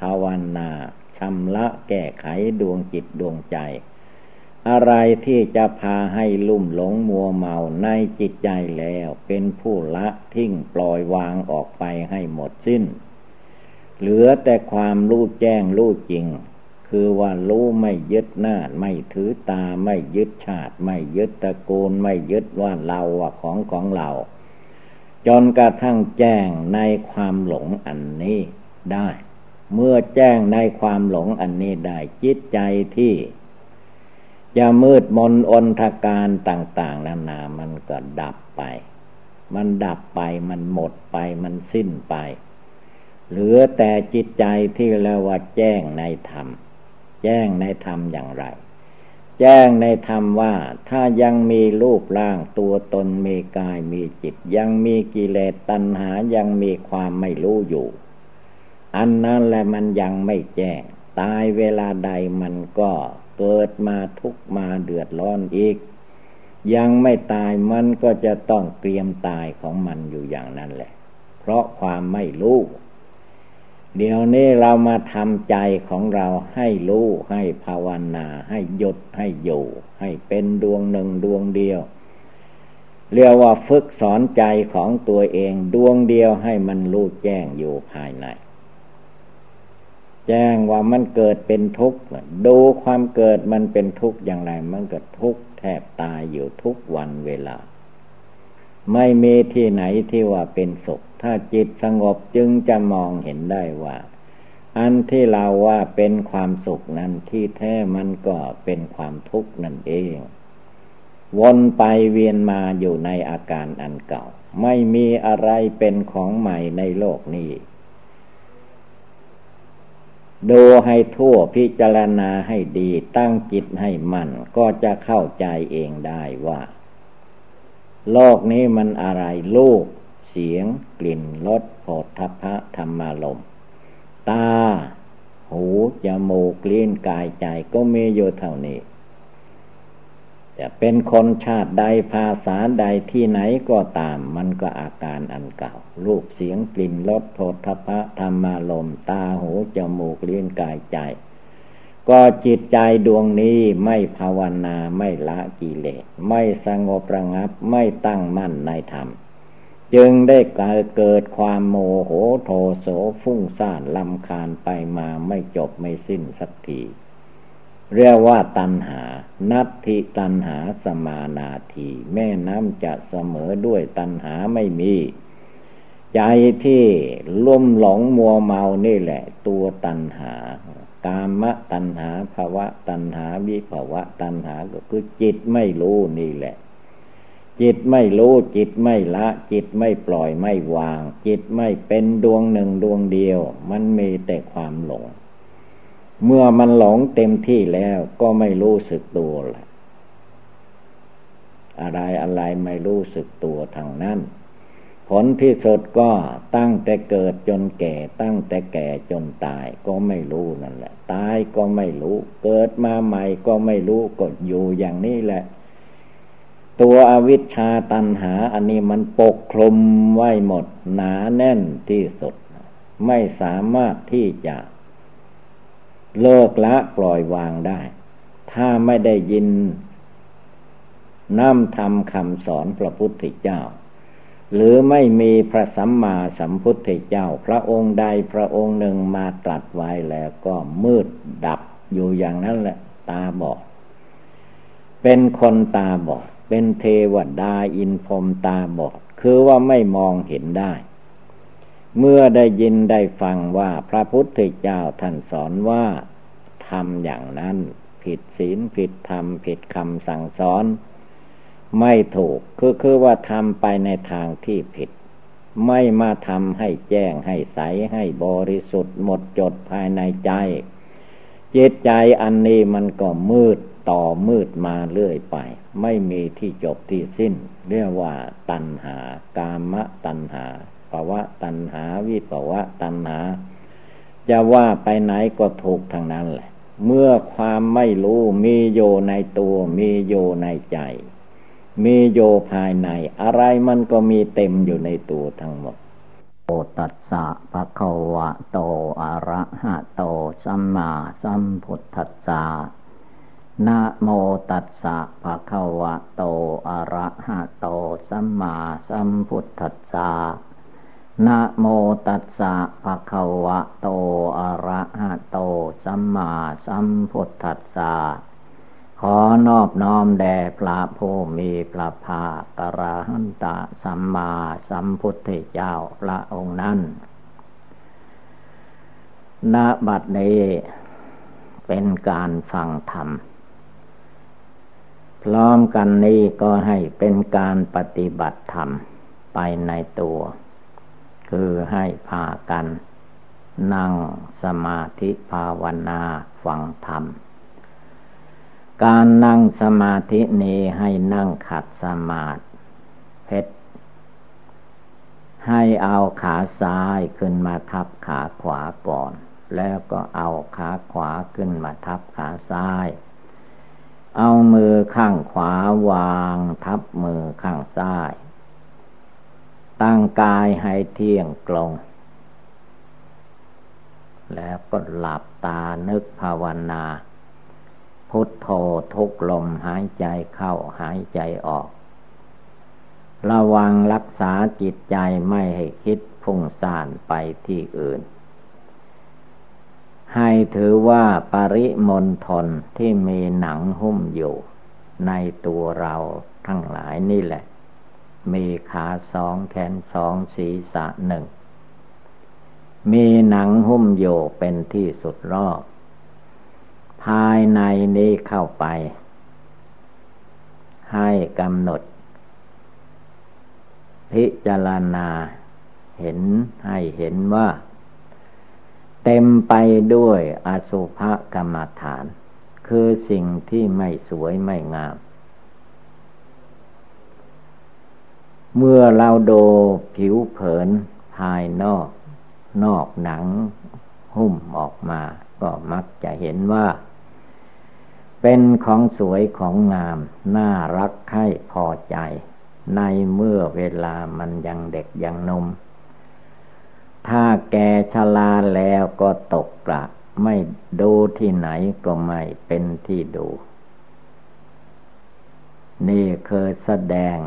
ภาวนาชำระแก้ไขดวงจิตดวงใจ อะไรที่จะพาให้ลุ่มหลงมัวเมาในจิตใจแล้วเป็นผู้ละทิ้งปล่อยวางออกไปให้หมดสิ้น เหลือแต่ความรู้แจ้งรู้จริง คือว่ารู้ไม่ยึดหน้าไม่ถือตาไม่ยึดชาติ ไม่ยึดตระกูลไม่ยึดว่าเราว่าของของเรา จนกระทั่งแจ้งในความหลงอันนี้ได้ เมื่อแจ้งในความหลงอันนี้ได้จิตใจที่ จะมืดมนอนทการต่าง ๆ นานามันก็ดับไป มันดับไปมันหมดไปมันสิ้นไป เหลือแต่จิตใจที่เรียกว่าแจ้งในธรรม แจ้งในธรรมอย่างไร แจ้งในธรรมว่าถ้ายังมีรูปร่างตัวตนมีกายมีจิต ยังมีกิเลสตัณหายังมีความไม่รู้อยู่ อันนั้นแหละมันยังไม่แจ้ง ตายเวลาใดมันก็ เกิดมาทุกมาเดือดร้อนอีก ยังไม่ตายมันก็จะต้องเตรียมตายของมันอยู่อย่างนั้นแหละ เพราะความไม่รู้ เดี๋ยวนี้เรามาทำใจของเราให้รู้ให้ภาวนา ให้หยุดให้อยู่ ให้เป็นดวงหนึ่งดวงเดียวเรียกว่าฝึกสอนใจของตัวเองดวงเดียวให้มันรู้แจ้งอยู่ภายใน แจ้งว่ามันเกิดเป็นทุกข์ดูความเกิดมันเป็นทุกข์อย่างไร มันก็ทุกข์แทบตายอยู่ทุกวันเวลา ไม่มีที่ไหนที่ว่าเป็นสุข ถ้าจิตสงบจึงจะมองเห็นได้ว่า อันที่เราว่าเป็นความสุขนั้นที่แท้มันก็เป็นความทุกข์นั่นเอง วนไปเวียนมาอยู่ในอาการอันเก่า ไม่มีอะไรเป็นของใหม่ในโลกนี้ ดูให้ทั่วพิจารณาให้ดีตั้งจิตให้มัน่นก็จะเข้าใจเองได้ว่า โลกนี้มันอะไรลูก เสียง กลิ่นรสโผฏฐพะธรรมารมตา หู จมูกลิ้นกายใจก็มีอยู่เท่านี้ จะเป็นคนชาติใดภาษาใดที่ไหนก็ตาม มันก็อาการอันเก่า รูปเสียงกลิ่นรสโทธพะธรรมารมตาหูจมูกเลี้ยงกายใจ ก็จิตใจดวงนี้ไม่ภาวนาไม่ละกิเลส ไม่สงบระงับไม่ตั้งมั่นในธรรม จึงได้เกิดความโมโหโทโสฟุ้งซ่านลำคาญไปมาไม่จบไม่สิ้นสักที เรียกว่าตัณหา นัตถิตัณหาสมานาที แม่น้ำจะเสมอด้วยตัณหาไม่มี ใจที่ลุ่มหลงมัวเมานี่แหละ ตัวตัณหากามะตัณหาภาวะตัณหาวิภาวะตัณหาก็คือจิตไม่รู้นี่แหละ จิตไม่รู้จิตไม่ละ จิตไม่ปล่อยไม่วาง จิตไม่เป็นดวงหนึ่งดวงเดียว มันมีแต่ความหลง เมื่อมันหลงเต็มที่แล้วก็ไม่รู้สึกตัวแหละอะไรอะไรไม่รู้สึกตัวทางนั้น ผลที่สุดก็ตั้งแต่เกิดจนแก่ ตั้งแต่แก่จนตายก็ไม่รู้นั่นแหละ ตายก็ไม่รู้ เกิดมาใหม่ก็ไม่รู้ก็อยู่อย่างนี้แหละ ตัวอวิชชาตันหาอันนี้มันปกคลุมไว้หมดหนาแน่นที่สุด ไม่สามารถที่จะ เลิกละปล่อยวางได้ ถ้าไม่ได้ยินน้ำทำคำสอนพระพุทธเจ้า หรือไม่มีพระสัมมาสัมพุทธเจ้า พระองค์ใดพระองค์หนึ่งมาตรัสไว้แล้วก็มืดดับอยู่อย่างนั้นแหละ ตาบอด เป็นคนตาบอด เป็นเทวดาอินพรมตาบอด คือว่าไม่มองเห็นได้ เมื่อได้ยินได้ฟังว่าพระพุทธเจ้าท่านสอนว่าทำอย่างนั้น ผิดศีลผิดธรรม ผิดคำสั่งสอน ไม่ถูกคือคือว่าทำไปในทางที่ผิด ไม่มาทำให้แจ้งให้ใสให้บริสุทธิ์หมดจดภายในใจจิตใจอันนี้มันก็มืดต่อมืดมาเรื่อยไป ไม่มีที่จบที่สิ้น เรียกว่าตัณหากามะตัณหา ภาวะตัณหา วิภาวะตัณหา จะว่าไปไหนก็ถูกทางนั้นแหละ เมื่อความไม่รู้มีโยในตัว มีโยในใจ มีโยภายใน อะไรมันก็มีเต็มอยู่ในตัวทั้งหมดโอตัสสะภะคะวะโตอะระหะโตสัมมาสัมพุทธัสสะนะโมตัสสะภะคะวะโตอะระหะโตสัมมาสัมพุทธัสสะ นะโมตัสสะภะคะวะโต อะระหะโต สัมมาสัมพุทธัสสะ ขอนอบน้อมแด่พระผู้มีพระภาคกระหันตะสัมมาสัมพุทธเจ้าพระองค์นั้น ณ บัดนี้ เป็นการฟังธรรม พร้อมกันนี้ก็ให้เป็นการปฏิบัติธรรมไปในตัว คือให้พากัน นั่งสมาธิภาวนาฟังธรรม การนั่งสมาธินี้ให้นั่งขัดสมาธิเพชรให้เอาขาซ้ายขึ้นมาทับขาขวาก่อน แล้วก็เอาขาขวาขึ้นมาทับขาซ้าย เอามือข้างขวาวางทับมือข้างซ้าย ตั้งกายให้เที่ยงตรง แล้วก็หลับตานึกภาวนา พุทโธทุกลมหายใจเข้าหายใจออก ระวังรักษาจิตใจไม่ให้คิดพุ่งซ่านไปที่อื่น ให้ถือว่าปริมณฑลที่มีหนังหุ้มอยู่ ในตัวเราทั้งหลายนี่แหละ มีขาสองแขนสองศีรษะหนึ่ง มีหนังหุ้มอยู่เป็นที่สุดรอบ ภายในนี้เข้าไป ให้กำหนด พิจารณาเห็นให้เห็นว่า เต็มไปด้วยอสุภกรรมฐาน คือสิ่งที่ไม่สวยไม่งาม เมื่อเราดูผิวเผินภายนอก นอกหนัง หุ้มออกมา ก็มักจะเห็นว่า เป็นของสวยของงาม น่ารักให้พอใจ ในเมื่อเวลามันยังเด็กยังนม ถ้าแกชราแล้วก็ตกกระไม่ดูที่ไหนก็ไม่เป็นที่ดู นี่เคยแสดง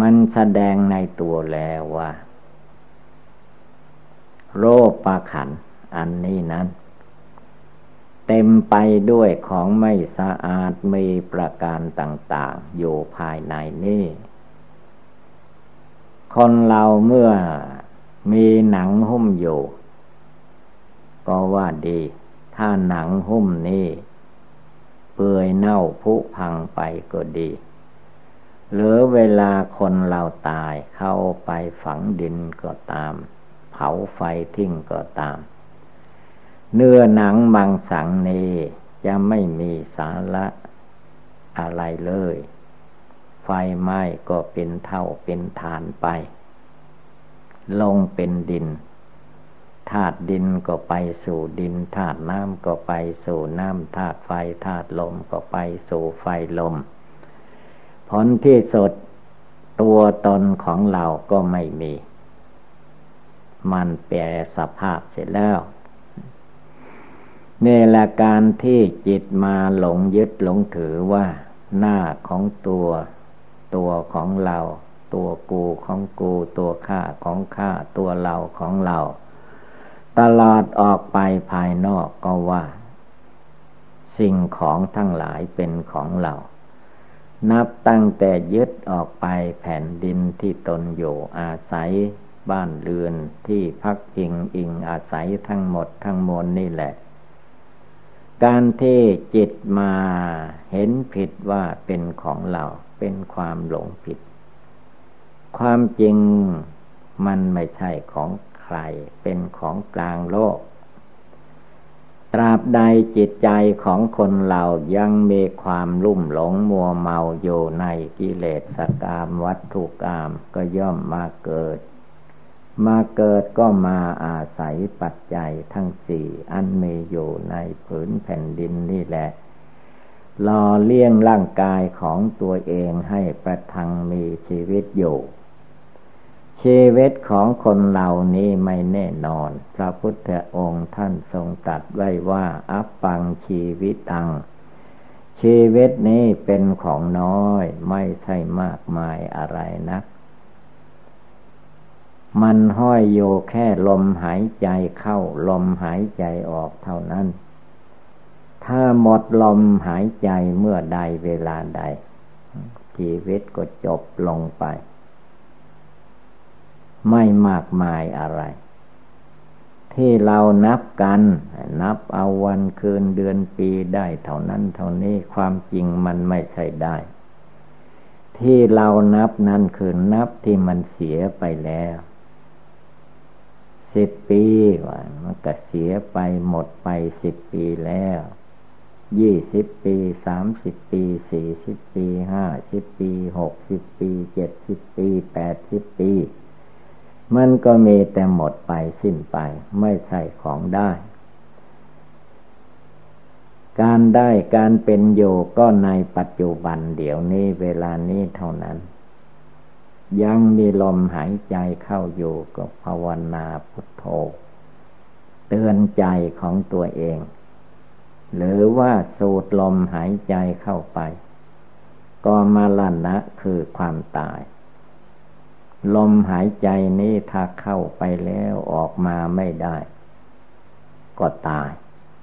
มันแสดงในตัวแล้วว่า โรคปาขันอันนี้นั้น เต็มไปด้วยของไม่สะอาดมีประการต่าง ๆ อยู่ภายในนี้คนเราเมื่อมีหนังหุ้มอยู่ ก็ว่าดี ถ้าหนังหุ้มนี้เปื่อยเน่าผุพังไปก็ดี หรือเวลาคนเราตายเข้าไปฝังดินก็ตาม เผาไฟทิ้งก็ตาม เนื้อหนังบางสังนี้จะไม่มีสาระอะไรเลย ไฟไหม้ก็เป็นเท่าเป็นฐานไป ลงเป็นดินธาตุดินก็ไปสู่ดินธาตุน้ำก็ไปสู่น้ำธาตุไฟธาตุลมก็ไปสู่ไฟลม ผลที่สุดตัวตนของเราก็ไม่มี มันแปรสภาพเสร็จแล้วนี่แหละการที่จิตมาหลงยึดหลงถือว่า หน้าของตัว ตัวของเรา ตัวกูของกู ตัวข้าของข้าตัวเราของเรา ตลอดออกไปภายนอกก็ว่า สิ่งของทั้งหลายเป็นของเรา นับตั้งแต่ยึดออกไปแผ่นดินที่ตนอยู่อาศัยบ้านเรือนที่พักพิงอิงอาศัยทั้งหมดทั้งมวลนี่แหละ การที่จิตมาเห็นผิดว่าเป็นของเราเป็นความหลงผิด ความจริงมันไม่ใช่ของใคร เป็นของกลางโลก ตราบใดจิตใจของคนเรายังมีความลุ่มหลงมัวเมาอยู่ในกิเลสกามวัตถุกรรมก็ย่อมมาเกิด มาเกิดก็มาอาศัยปัจจัยทั้งสี่อันมีอยู่ในผืนแผ่นดินนี่แหละรอเลี้ยงร่างกายของตัวเองให้ประทังมีชีวิตอยู่ ชีวิตของคนเหล่านี้ไม่แน่นอน พระพุทธองค์ท่านทรงตรัสไว้ว่า อัปปังชีวิตตัง ชีวิตนี้เป็นของน้อย ไม่ใช่มากมายอะไรนัก มันห้อยโยแค่ลมหายใจเข้า ลมหายใจออกเท่านั้น ถ้าหมดลมหายใจเมื่อใดเวลาใด ชีวิตก็จบลงไป ไม่มากมายอะไร ที่เรานับกัน นับเอาวันคืนเดือนปีได้เท่านั้นเท่านี้ความจริงมันไม่ใช่ได้ ที่เรานับนั้นคือนับที่มันเสียไปแล้วสิบปีว่ามันก็เสียไปหมดไปสิบปีแล้วยี่สิบปีสามสิบปีสี่สิบปีห้าสิบปีหกสิบปีเจ็ดสิบปีแปดสิบปี มันก็มีแต่หมดไปสิ้นไปไม่ใช่ของได้ การได้การเป็นอยู่ก็ในปัจจุบันเดี๋ยวนี้เวลานี้เท่านั้น ยังมีลมหายใจเข้าอยู่ก็ภาวนาพุทโธ เตือนใจของตัวเอง หรือว่าสูดลมหายใจเข้าไป ก็มาลันนะคือความตาย ลมหายใจนี้ถ้าเข้าไปแล้วออกมาไม่ได้ ก็ตาย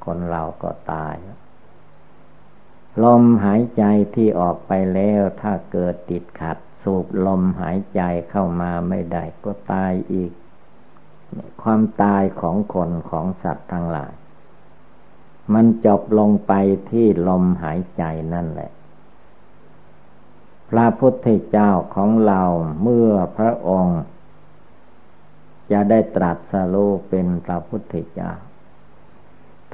คนเราก็ตาย ลมหายใจที่ออกไปแล้วถ้าเกิดติดขัด สูบลมหายใจเข้ามาไม่ได้ ก็ตายอีก ความตายของคนของสัตว์ทั้งหลาย มันจบลงไปที่ลมหายใจนั่นแหละ พระพุทธเจ้าของเราเมื่อพระองค์ จะได้ตรัสรู้เป็นพระพุทธเจ้า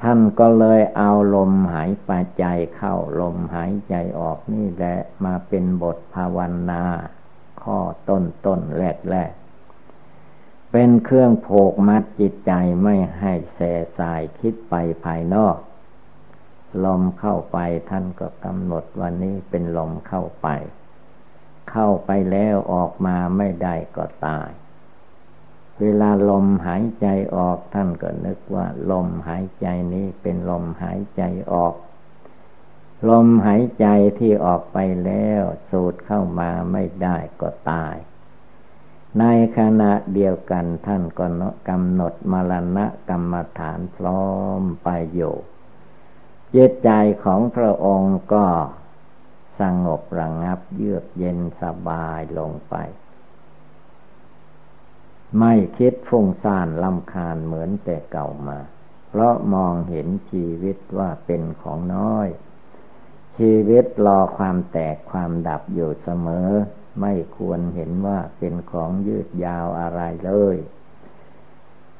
ท่านก็เลยเอาลมหายไปใจเข้าลมหายใจออกนี่แหละมาเป็นบทภาวนา ข้อต้นต้นแรกแรกเป็นเครื่องโผกมัดจิตใจไม่ให้แสสายคิดไปภายนอก ลมเข้าไปท่านก็กำหนดวันนี้เป็นลมเข้าไป เข้าไปแล้วออกมาไม่ได้ก็ตาย เวลาลมหายใจออกท่านก็นึกว่า ลมหายใจนี้เป็นลมหายใจออก ลมหายใจที่ออกไปแล้วสูดเข้ามาไม่ได้ก็ตาย ในขณะเดียวกันท่านก็กำหนดมรณะกรรมฐานพร้อมไปอยู่เจตใจของพระองค์ก็ สงบระงงับเยือกเย็นสบายลงไป ไม่คิดฟุ้งซ่านลำคาญเหมือนแต่เก่ามา เพราะมองเห็นชีวิตว่าเป็นของน้อย ชีวิตรอความแตกความดับอยู่เสมอ ไม่ควรเห็นว่าเป็นของยืดยาวอะไรเลย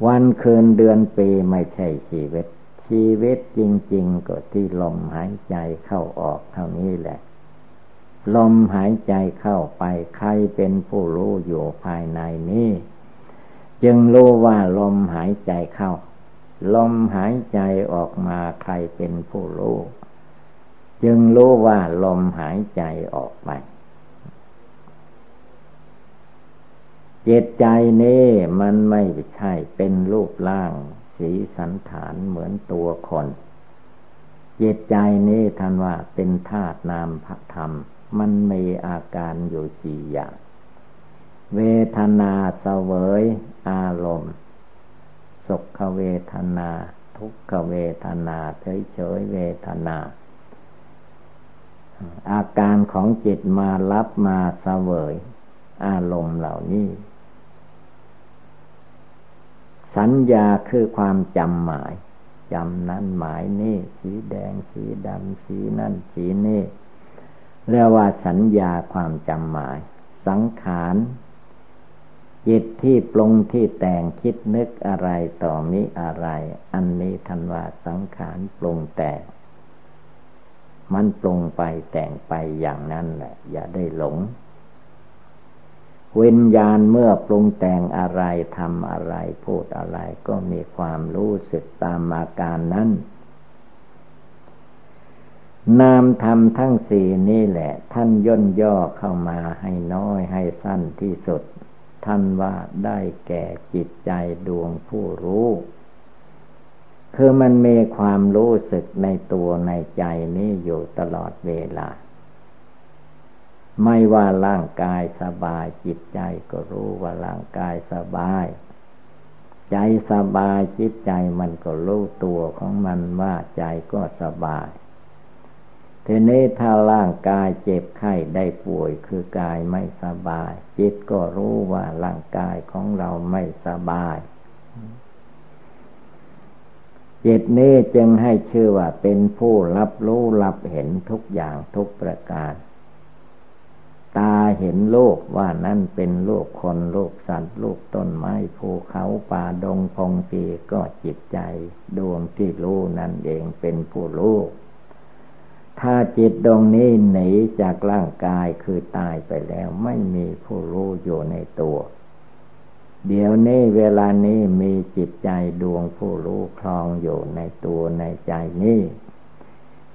วันคืนเดือนปีไม่ใช่ชีวิตชีวิตจริง ๆ ก็ที่ลมหายใจเข้าออกเท่านี้แหละ ลมหายใจเข้าไปใครเป็นผู้รู้อยู่ภายในนี้ จึงรู้ว่าลมหายใจเข้า ลมหายใจออกมาใครเป็นผู้รู้จึงรู้ว่าลมหายใจออกไปจิตใจนี้มันไม่ใช่เป็นรูปร่างสีสันฐานเหมือนตัวคนจิตใจนี้ท่านว่าเป็นธาตุนามพระธรรม มันมีอาการอยู่สี่อย่าง เวทนาเสวยอารมณ์ สุขเวทนา ทุกขเวทนาเฉยเฉยเวทนา อาการของจิตมารับมาเสวย อารมณ์เหล่านี้ สัญญาคือความจำหมายจำนั้นหมายนี่ สีแดงสีดำสีนั่นสีนี่ เรียกว่าสัญญาความจำหมาย สังขารจิตที่ปรุงที่แต่งคิดนึกอะไรต่อมิอะไร อันนี้ทันว่าสังขารปรุงแต่ง มันปรุงไปแต่งไปอย่างนั้นแหละ อย่าได้หลงวิญญาณเมื่อปรุงแต่งอะไรทำอะไรพูดอะไรก็มีความรู้สึกตามอาการนั้น นามธรรมทั้งสี่นี่แหละ ท่านย่นย่อเข้ามาให้น้อยให้สั้นที่สุด ท่านว่าได้แก่จิตใจดวงผู้รู้ คือมันมีความรู้สึกในตัวในใจนี้อยู่ตลอดเวลา ไม่ว่าร่างกายสบายจิตใจก็รู้ว่าร่างกายสบาย ใจสบายจิตใจมันก็รู้ตัวของมันว่าใจก็สบาย ทีนี้ถ้าร่างกายเจ็บไข้ได้ป่วยคือกายไม่สบาย จิตก็รู้ว่าร่างกายของเราไม่สบายจิตนี้จึงให้ชื่อว่าเป็นผู้รับรู้รับเห็นทุกอย่างทุกประการ ตาเห็นโลกว่านั่นเป็นโลกคนโลกสัตว์โลกต้นไม้ภูเขาป่าดงพงปีก็จิตใจ ดวงที่รู้นั่นเองเป็นผู้รู้ ถ้าจิตดวงนี้หนีจากร่างกายคือตายไปแล้วไม่มีผู้รู้อยู่ในตัว เดี๋ยวนี้เวลานี้มีจิตใจดวงผู้รู้คลองอยู่ในตัวในใจนี้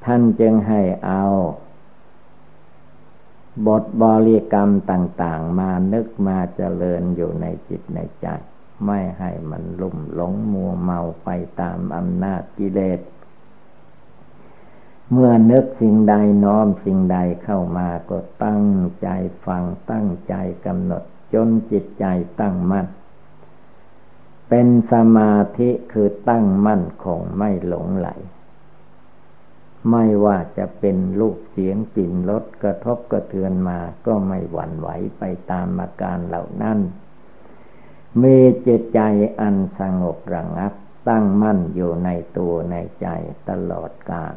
ท่านจึงให้เอา บทบริกรรมต่าง ๆ มานึกมาเจริญอยู่ในจิตในใจ ไม่ให้มันลุ่มหลงมัวเมาไปตามอำนาจกิเลส เมื่อนึกสิ่งใดน้อมสิ่งใดเข้ามาก็ตั้งใจฟังตั้งใจกำหนด จนจิตใจตั้งมั่น เป็นสมาธิคือตั้งมั่นคงไม่หลงไหล ไม่ว่าจะเป็นลูกเสียงกลิ่นรสกระทบกระเทือนมาก็ไม่หวั่นไหวไปตามอาการเหล่านั้นมีจิตใจอันสงบระงับ ตั้งมั่นอยู่ในตัวในใจตลอดกาล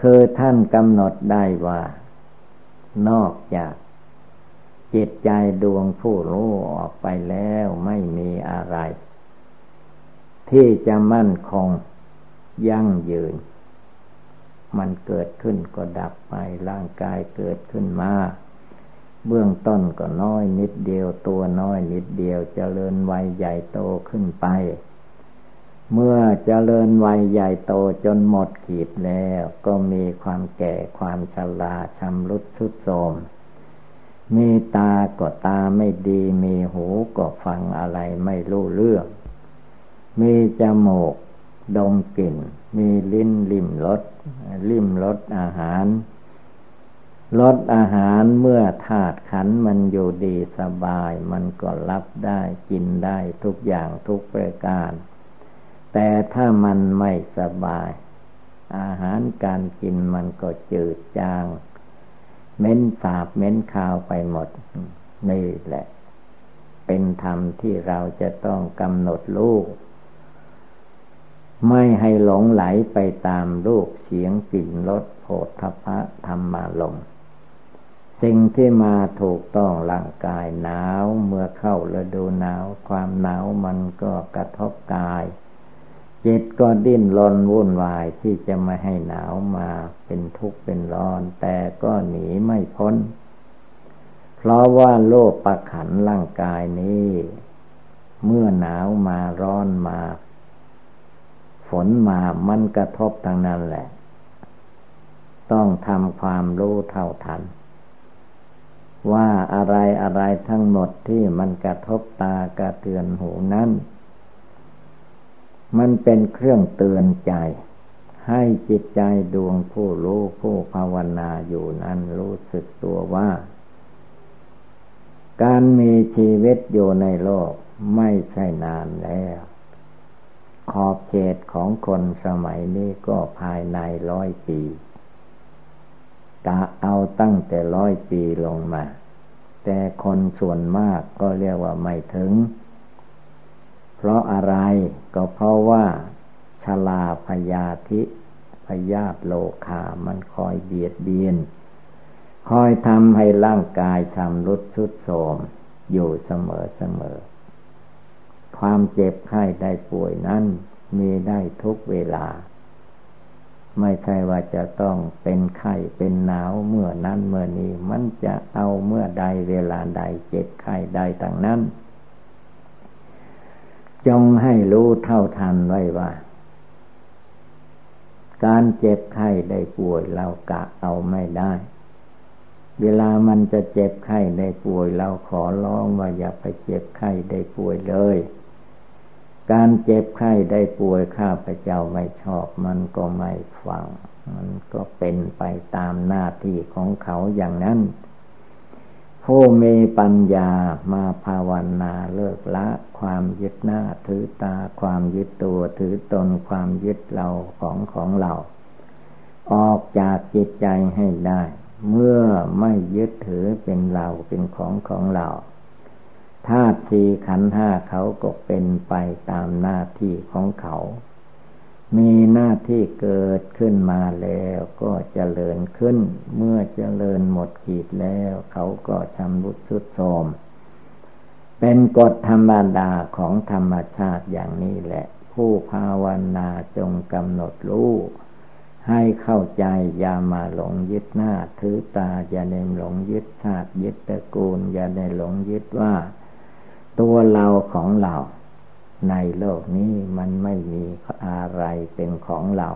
คือท่านกำหนดได้ว่า นอกจากจิตใจดวงผู้รู้ออกไปแล้วไม่มีอะไร ที่จะมั่นคงยั่งยืน มันเกิดขึ้นก็ดับไปร่างกายเกิดขึ้นมา เบื้องต้นก็น้อยนิดเดียวตัวน้อยนิดเดียวจเจริญวัยใหญ่โตขึ้นไป เมื่อจเจริญวัยใหญ่โตจนหมดขีดแล้ว ก็มีความแก่ความชราชำรุดทุดโทรมมีตาก็ตาไม่ดี มีหูก็ฟังอะไรไม่รู้เรื่อง มีจมูกดมกลิ่น มีลิ้นลิ่มรสลิ่มรสอาหารรสอาหารเมื่อธาตุขันมันอยู่ดีสบาย มันก็รับได้กินได้ทุกอย่างทุกประการ แต่ถ้ามันไม่สบาย อาหารการกินมันก็จืดจางเม้นสาบเม้นคาวไปหมด นี่แหละ เป็นธรรมที่เราจะต้องกำหนดลูก ไม่ให้หลงไหลไปตามรูปเสียงกลิ่นรสโผฏฐพะธรรมาลมสิ่งที่มาถูกต้องร่างกายหนาว เมื่อเข้าฤดูหนาว ความหนาวมันก็กระทบกาย จิตก็ดิ้นรนวุ่นวายที่จะไม่ให้หนาวมาเป็นทุกข์เป็นร้อน แต่ก็หนีไม่พ้น เพราะว่าโลกประขันร่างกายนี้ เมื่อหนาวมาร้อนมา ฝนมามันกระทบทางนั้นแหละ ต้องทำความรู้เท่าทัน ว่าอะไรอะไรทั้งหมดที่มันกระทบตากระเทือนหูนั้น มันเป็นเครื่องเตือนใจ ให้จิตใจดวงผู้รู้ผู้ภาวนาอยู่นั้นรู้สึกตัวว่า การมีชีวิตอยู่ในโลกไม่ใช่นานแล้ว ขอบเขตของคนสมัยนี้ก็ภายในร้อยปีกะเอาตั้งแต่ร้อยปีลงมา แต่คนส่วนมากก็เรียกว่าไม่ถึง เพราะอะไรก็เพราะว่าชลาพยาธิพยาธิโลคามันคอยเบียดเบียน คอยทำให้ร่างกายชำรุดชุดโทมอยู่เสมอเสมอ ความเจ็บไข้ได้ป่วยนั้นมีได้ทุกเวลา ไม่ใช่ว่าจะต้องเป็นไข้เป็นหนาวเมื่อนั้นเมื่อนี้ มันจะเอาเมื่อใดเวลาใดเจ็บไข้ใดต่างนั้น จงให้รู้เท่าทันไว้ว่า การเจ็บไข้ได้ป่วยเรากะเอาไม่ได้ เวลามันจะเจ็บไข้ได้ป่วยเราขอร้องว่าอย่าไปเจ็บไข้ได้ป่วยเลย การเจ็บไข้ได้ป่วยข้าพเจ้าไม่ชอบ มันก็ไม่ฟัง มันก็เป็นไปตามหน้าที่ของเขาอย่างนั้น ผู้มีปัญญามาภาวนาเลิกละ ความยึดหน้าถือตาความยึดตัวถือตนความยึดเราของของเรา ออกจากจิตใจให้ได้ เมื่อไม่ยึดถือเป็นเราเป็นของของเราธาตุสี่ขันห้าเขาก็เป็นไปตามหน้าที่ของเขา มีหน้าที่เกิดขึ้นมาแล้วก็เจริญขึ้น เมื่อเจริญหมดขีดแล้ว เขาก็ชำรุดชุดโทมเป็นกฎธรรมดาของธรรมชาติอย่างนี้แหละ ผู้ภาวนาจงกำหนดรู้ให้เข้าใจอย่ามาหลงยึดหน้าถือตาอย่าในหลงยึดชาติยึดตระกูล อย่าในหลงยึดว่า ตัวเราของเรา ในโลกนี้มันไม่มีอะไรเป็นของเรา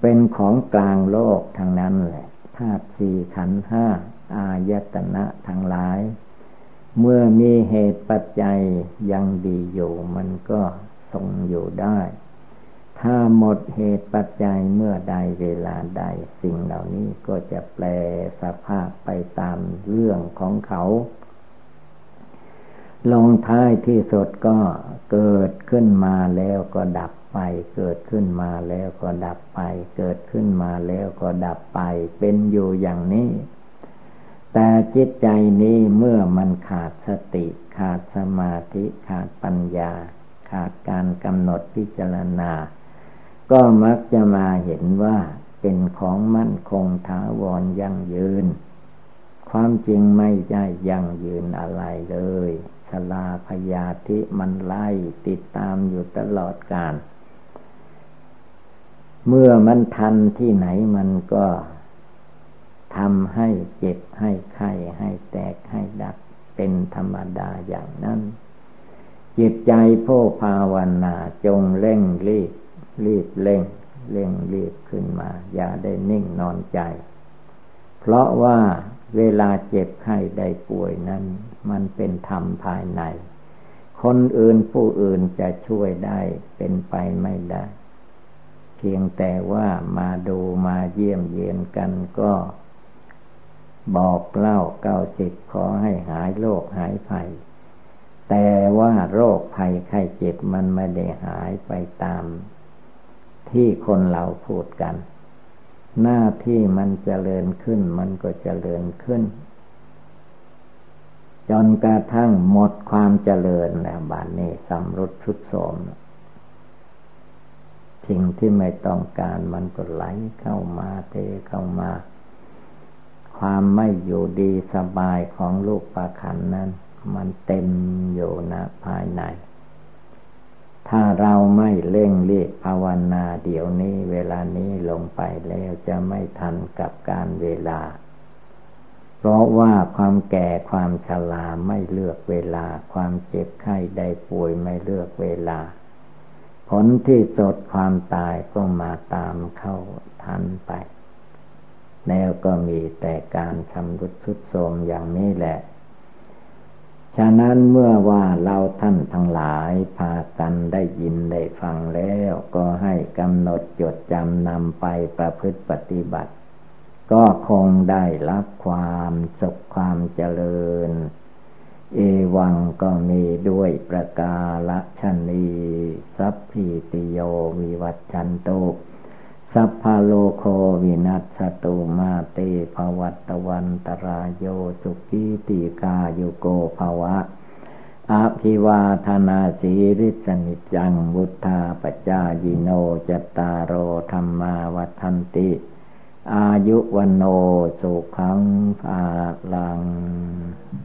เป็นของกลางโลกทั้งนั้นแหละธาตุสี่ขันห้าอายตนะทั้งหลาย เมื่อมีเหตุปัจจัยยังดีอยู่มันก็ทรงอยู่ได้ ถ้าหมดเหตุปัจจัยเมื่อใดเวลาใดสิ่งเหล่านี้ก็จะแปลสภาพไปตามเรื่องของเขา ลงท้ายที่สุดก็เกิดขึ้นมาแล้วก็ดับไป เกิดขึ้นมาแล้วก็ดับไป เกิดขึ้นมาแล้วก็ดับไป เป็นอยู่อย่างนี้ แต่จิตใจนี้เมื่อมันขาดสติ ขาดสมาธิขาดปัญญา ขาดการกำหนดพิจารณา ก็มักจะมาเห็นว่าเป็นของมั่นคงถาวรยั่งยืน ความจริงไม่ใช่ยั่งยืนอะไรเลย ชลาพยาธิมันไล่ติดตามอยู่ตลอดกาลเมื่อมันทันที่ไหนมันก็ทำให้เจ็บให้ไข้ให้แตกให้ดับเป็นธรรมดาอย่างนั้น จิตใจผู้ภาวนาจงเร่งรีบ รีบเร่ง เร่งรีบขึ้นมา อย่าได้นิ่งนอนใจ เพราะว่าเวลาเจ็บไข้ได้ป่วยนั้น มันเป็นธรรมภายใน คนอื่นผู้อื่นจะช่วยได้เป็นไปไม่ได้ เพียงแต่ว่ามาดูมาเยี่ยมเยียนกันก็ บอกเล่าเก้าสิบขอให้หายโรคหายภัย แต่ว่าโรคภัยไข้เจ็บมันไม่ได้หายไปตาม ที่คนเราพูดกัน หน้าที่มันจเจริญขึ้นมันก็จเจริญขึ้น จนกระทั่งหมดความเจริญแล้วบานนี้สำรุดชุดโสมสิ่งที่ไม่ต้องการมันก็ไหลเข้ามาเทเข้ามา ความไม่อยู่ดีสบายของลูกประคันนั้น มันเต็มอยู่นะภายใน ถ้าเราไม่เร่งรีบภาวนาเดี๋ยวนี้เวลานี้ลงไปแล้วจะไม่ทันกับการเวลา เพราะว่าความแก่ความชราไม่เลือกเวลา ความเจ็บไข้ได้ป่วยไม่เลือกเวลา ผลที่สดความตายก็มาตามเข้าทันไป แล้วก็มีแต่การชำรุดทุดโทมอย่างนี้แหละ ฉะนั้นเมื่อว่าเราท่านทั้งหลายพากันได้ยินได้ฟังแล้ว ก็ให้กำหนดจดจำนำไปประพฤติปฏิบัติ ก็คงได้รับความสุขความเจริญ เอวังก็มีด้วยประกาศะชนีสัพพิติโยวิวัตชันตุสัพพาโลโควินัสตุมาเตภวัตวันตรายโยสุกีติกาโยโกภวะอภิวาธนาสีริสนิจังวุธาปจายโนจตารโรธรรมาวัทันติ อายุวันโนสุขังภาลัง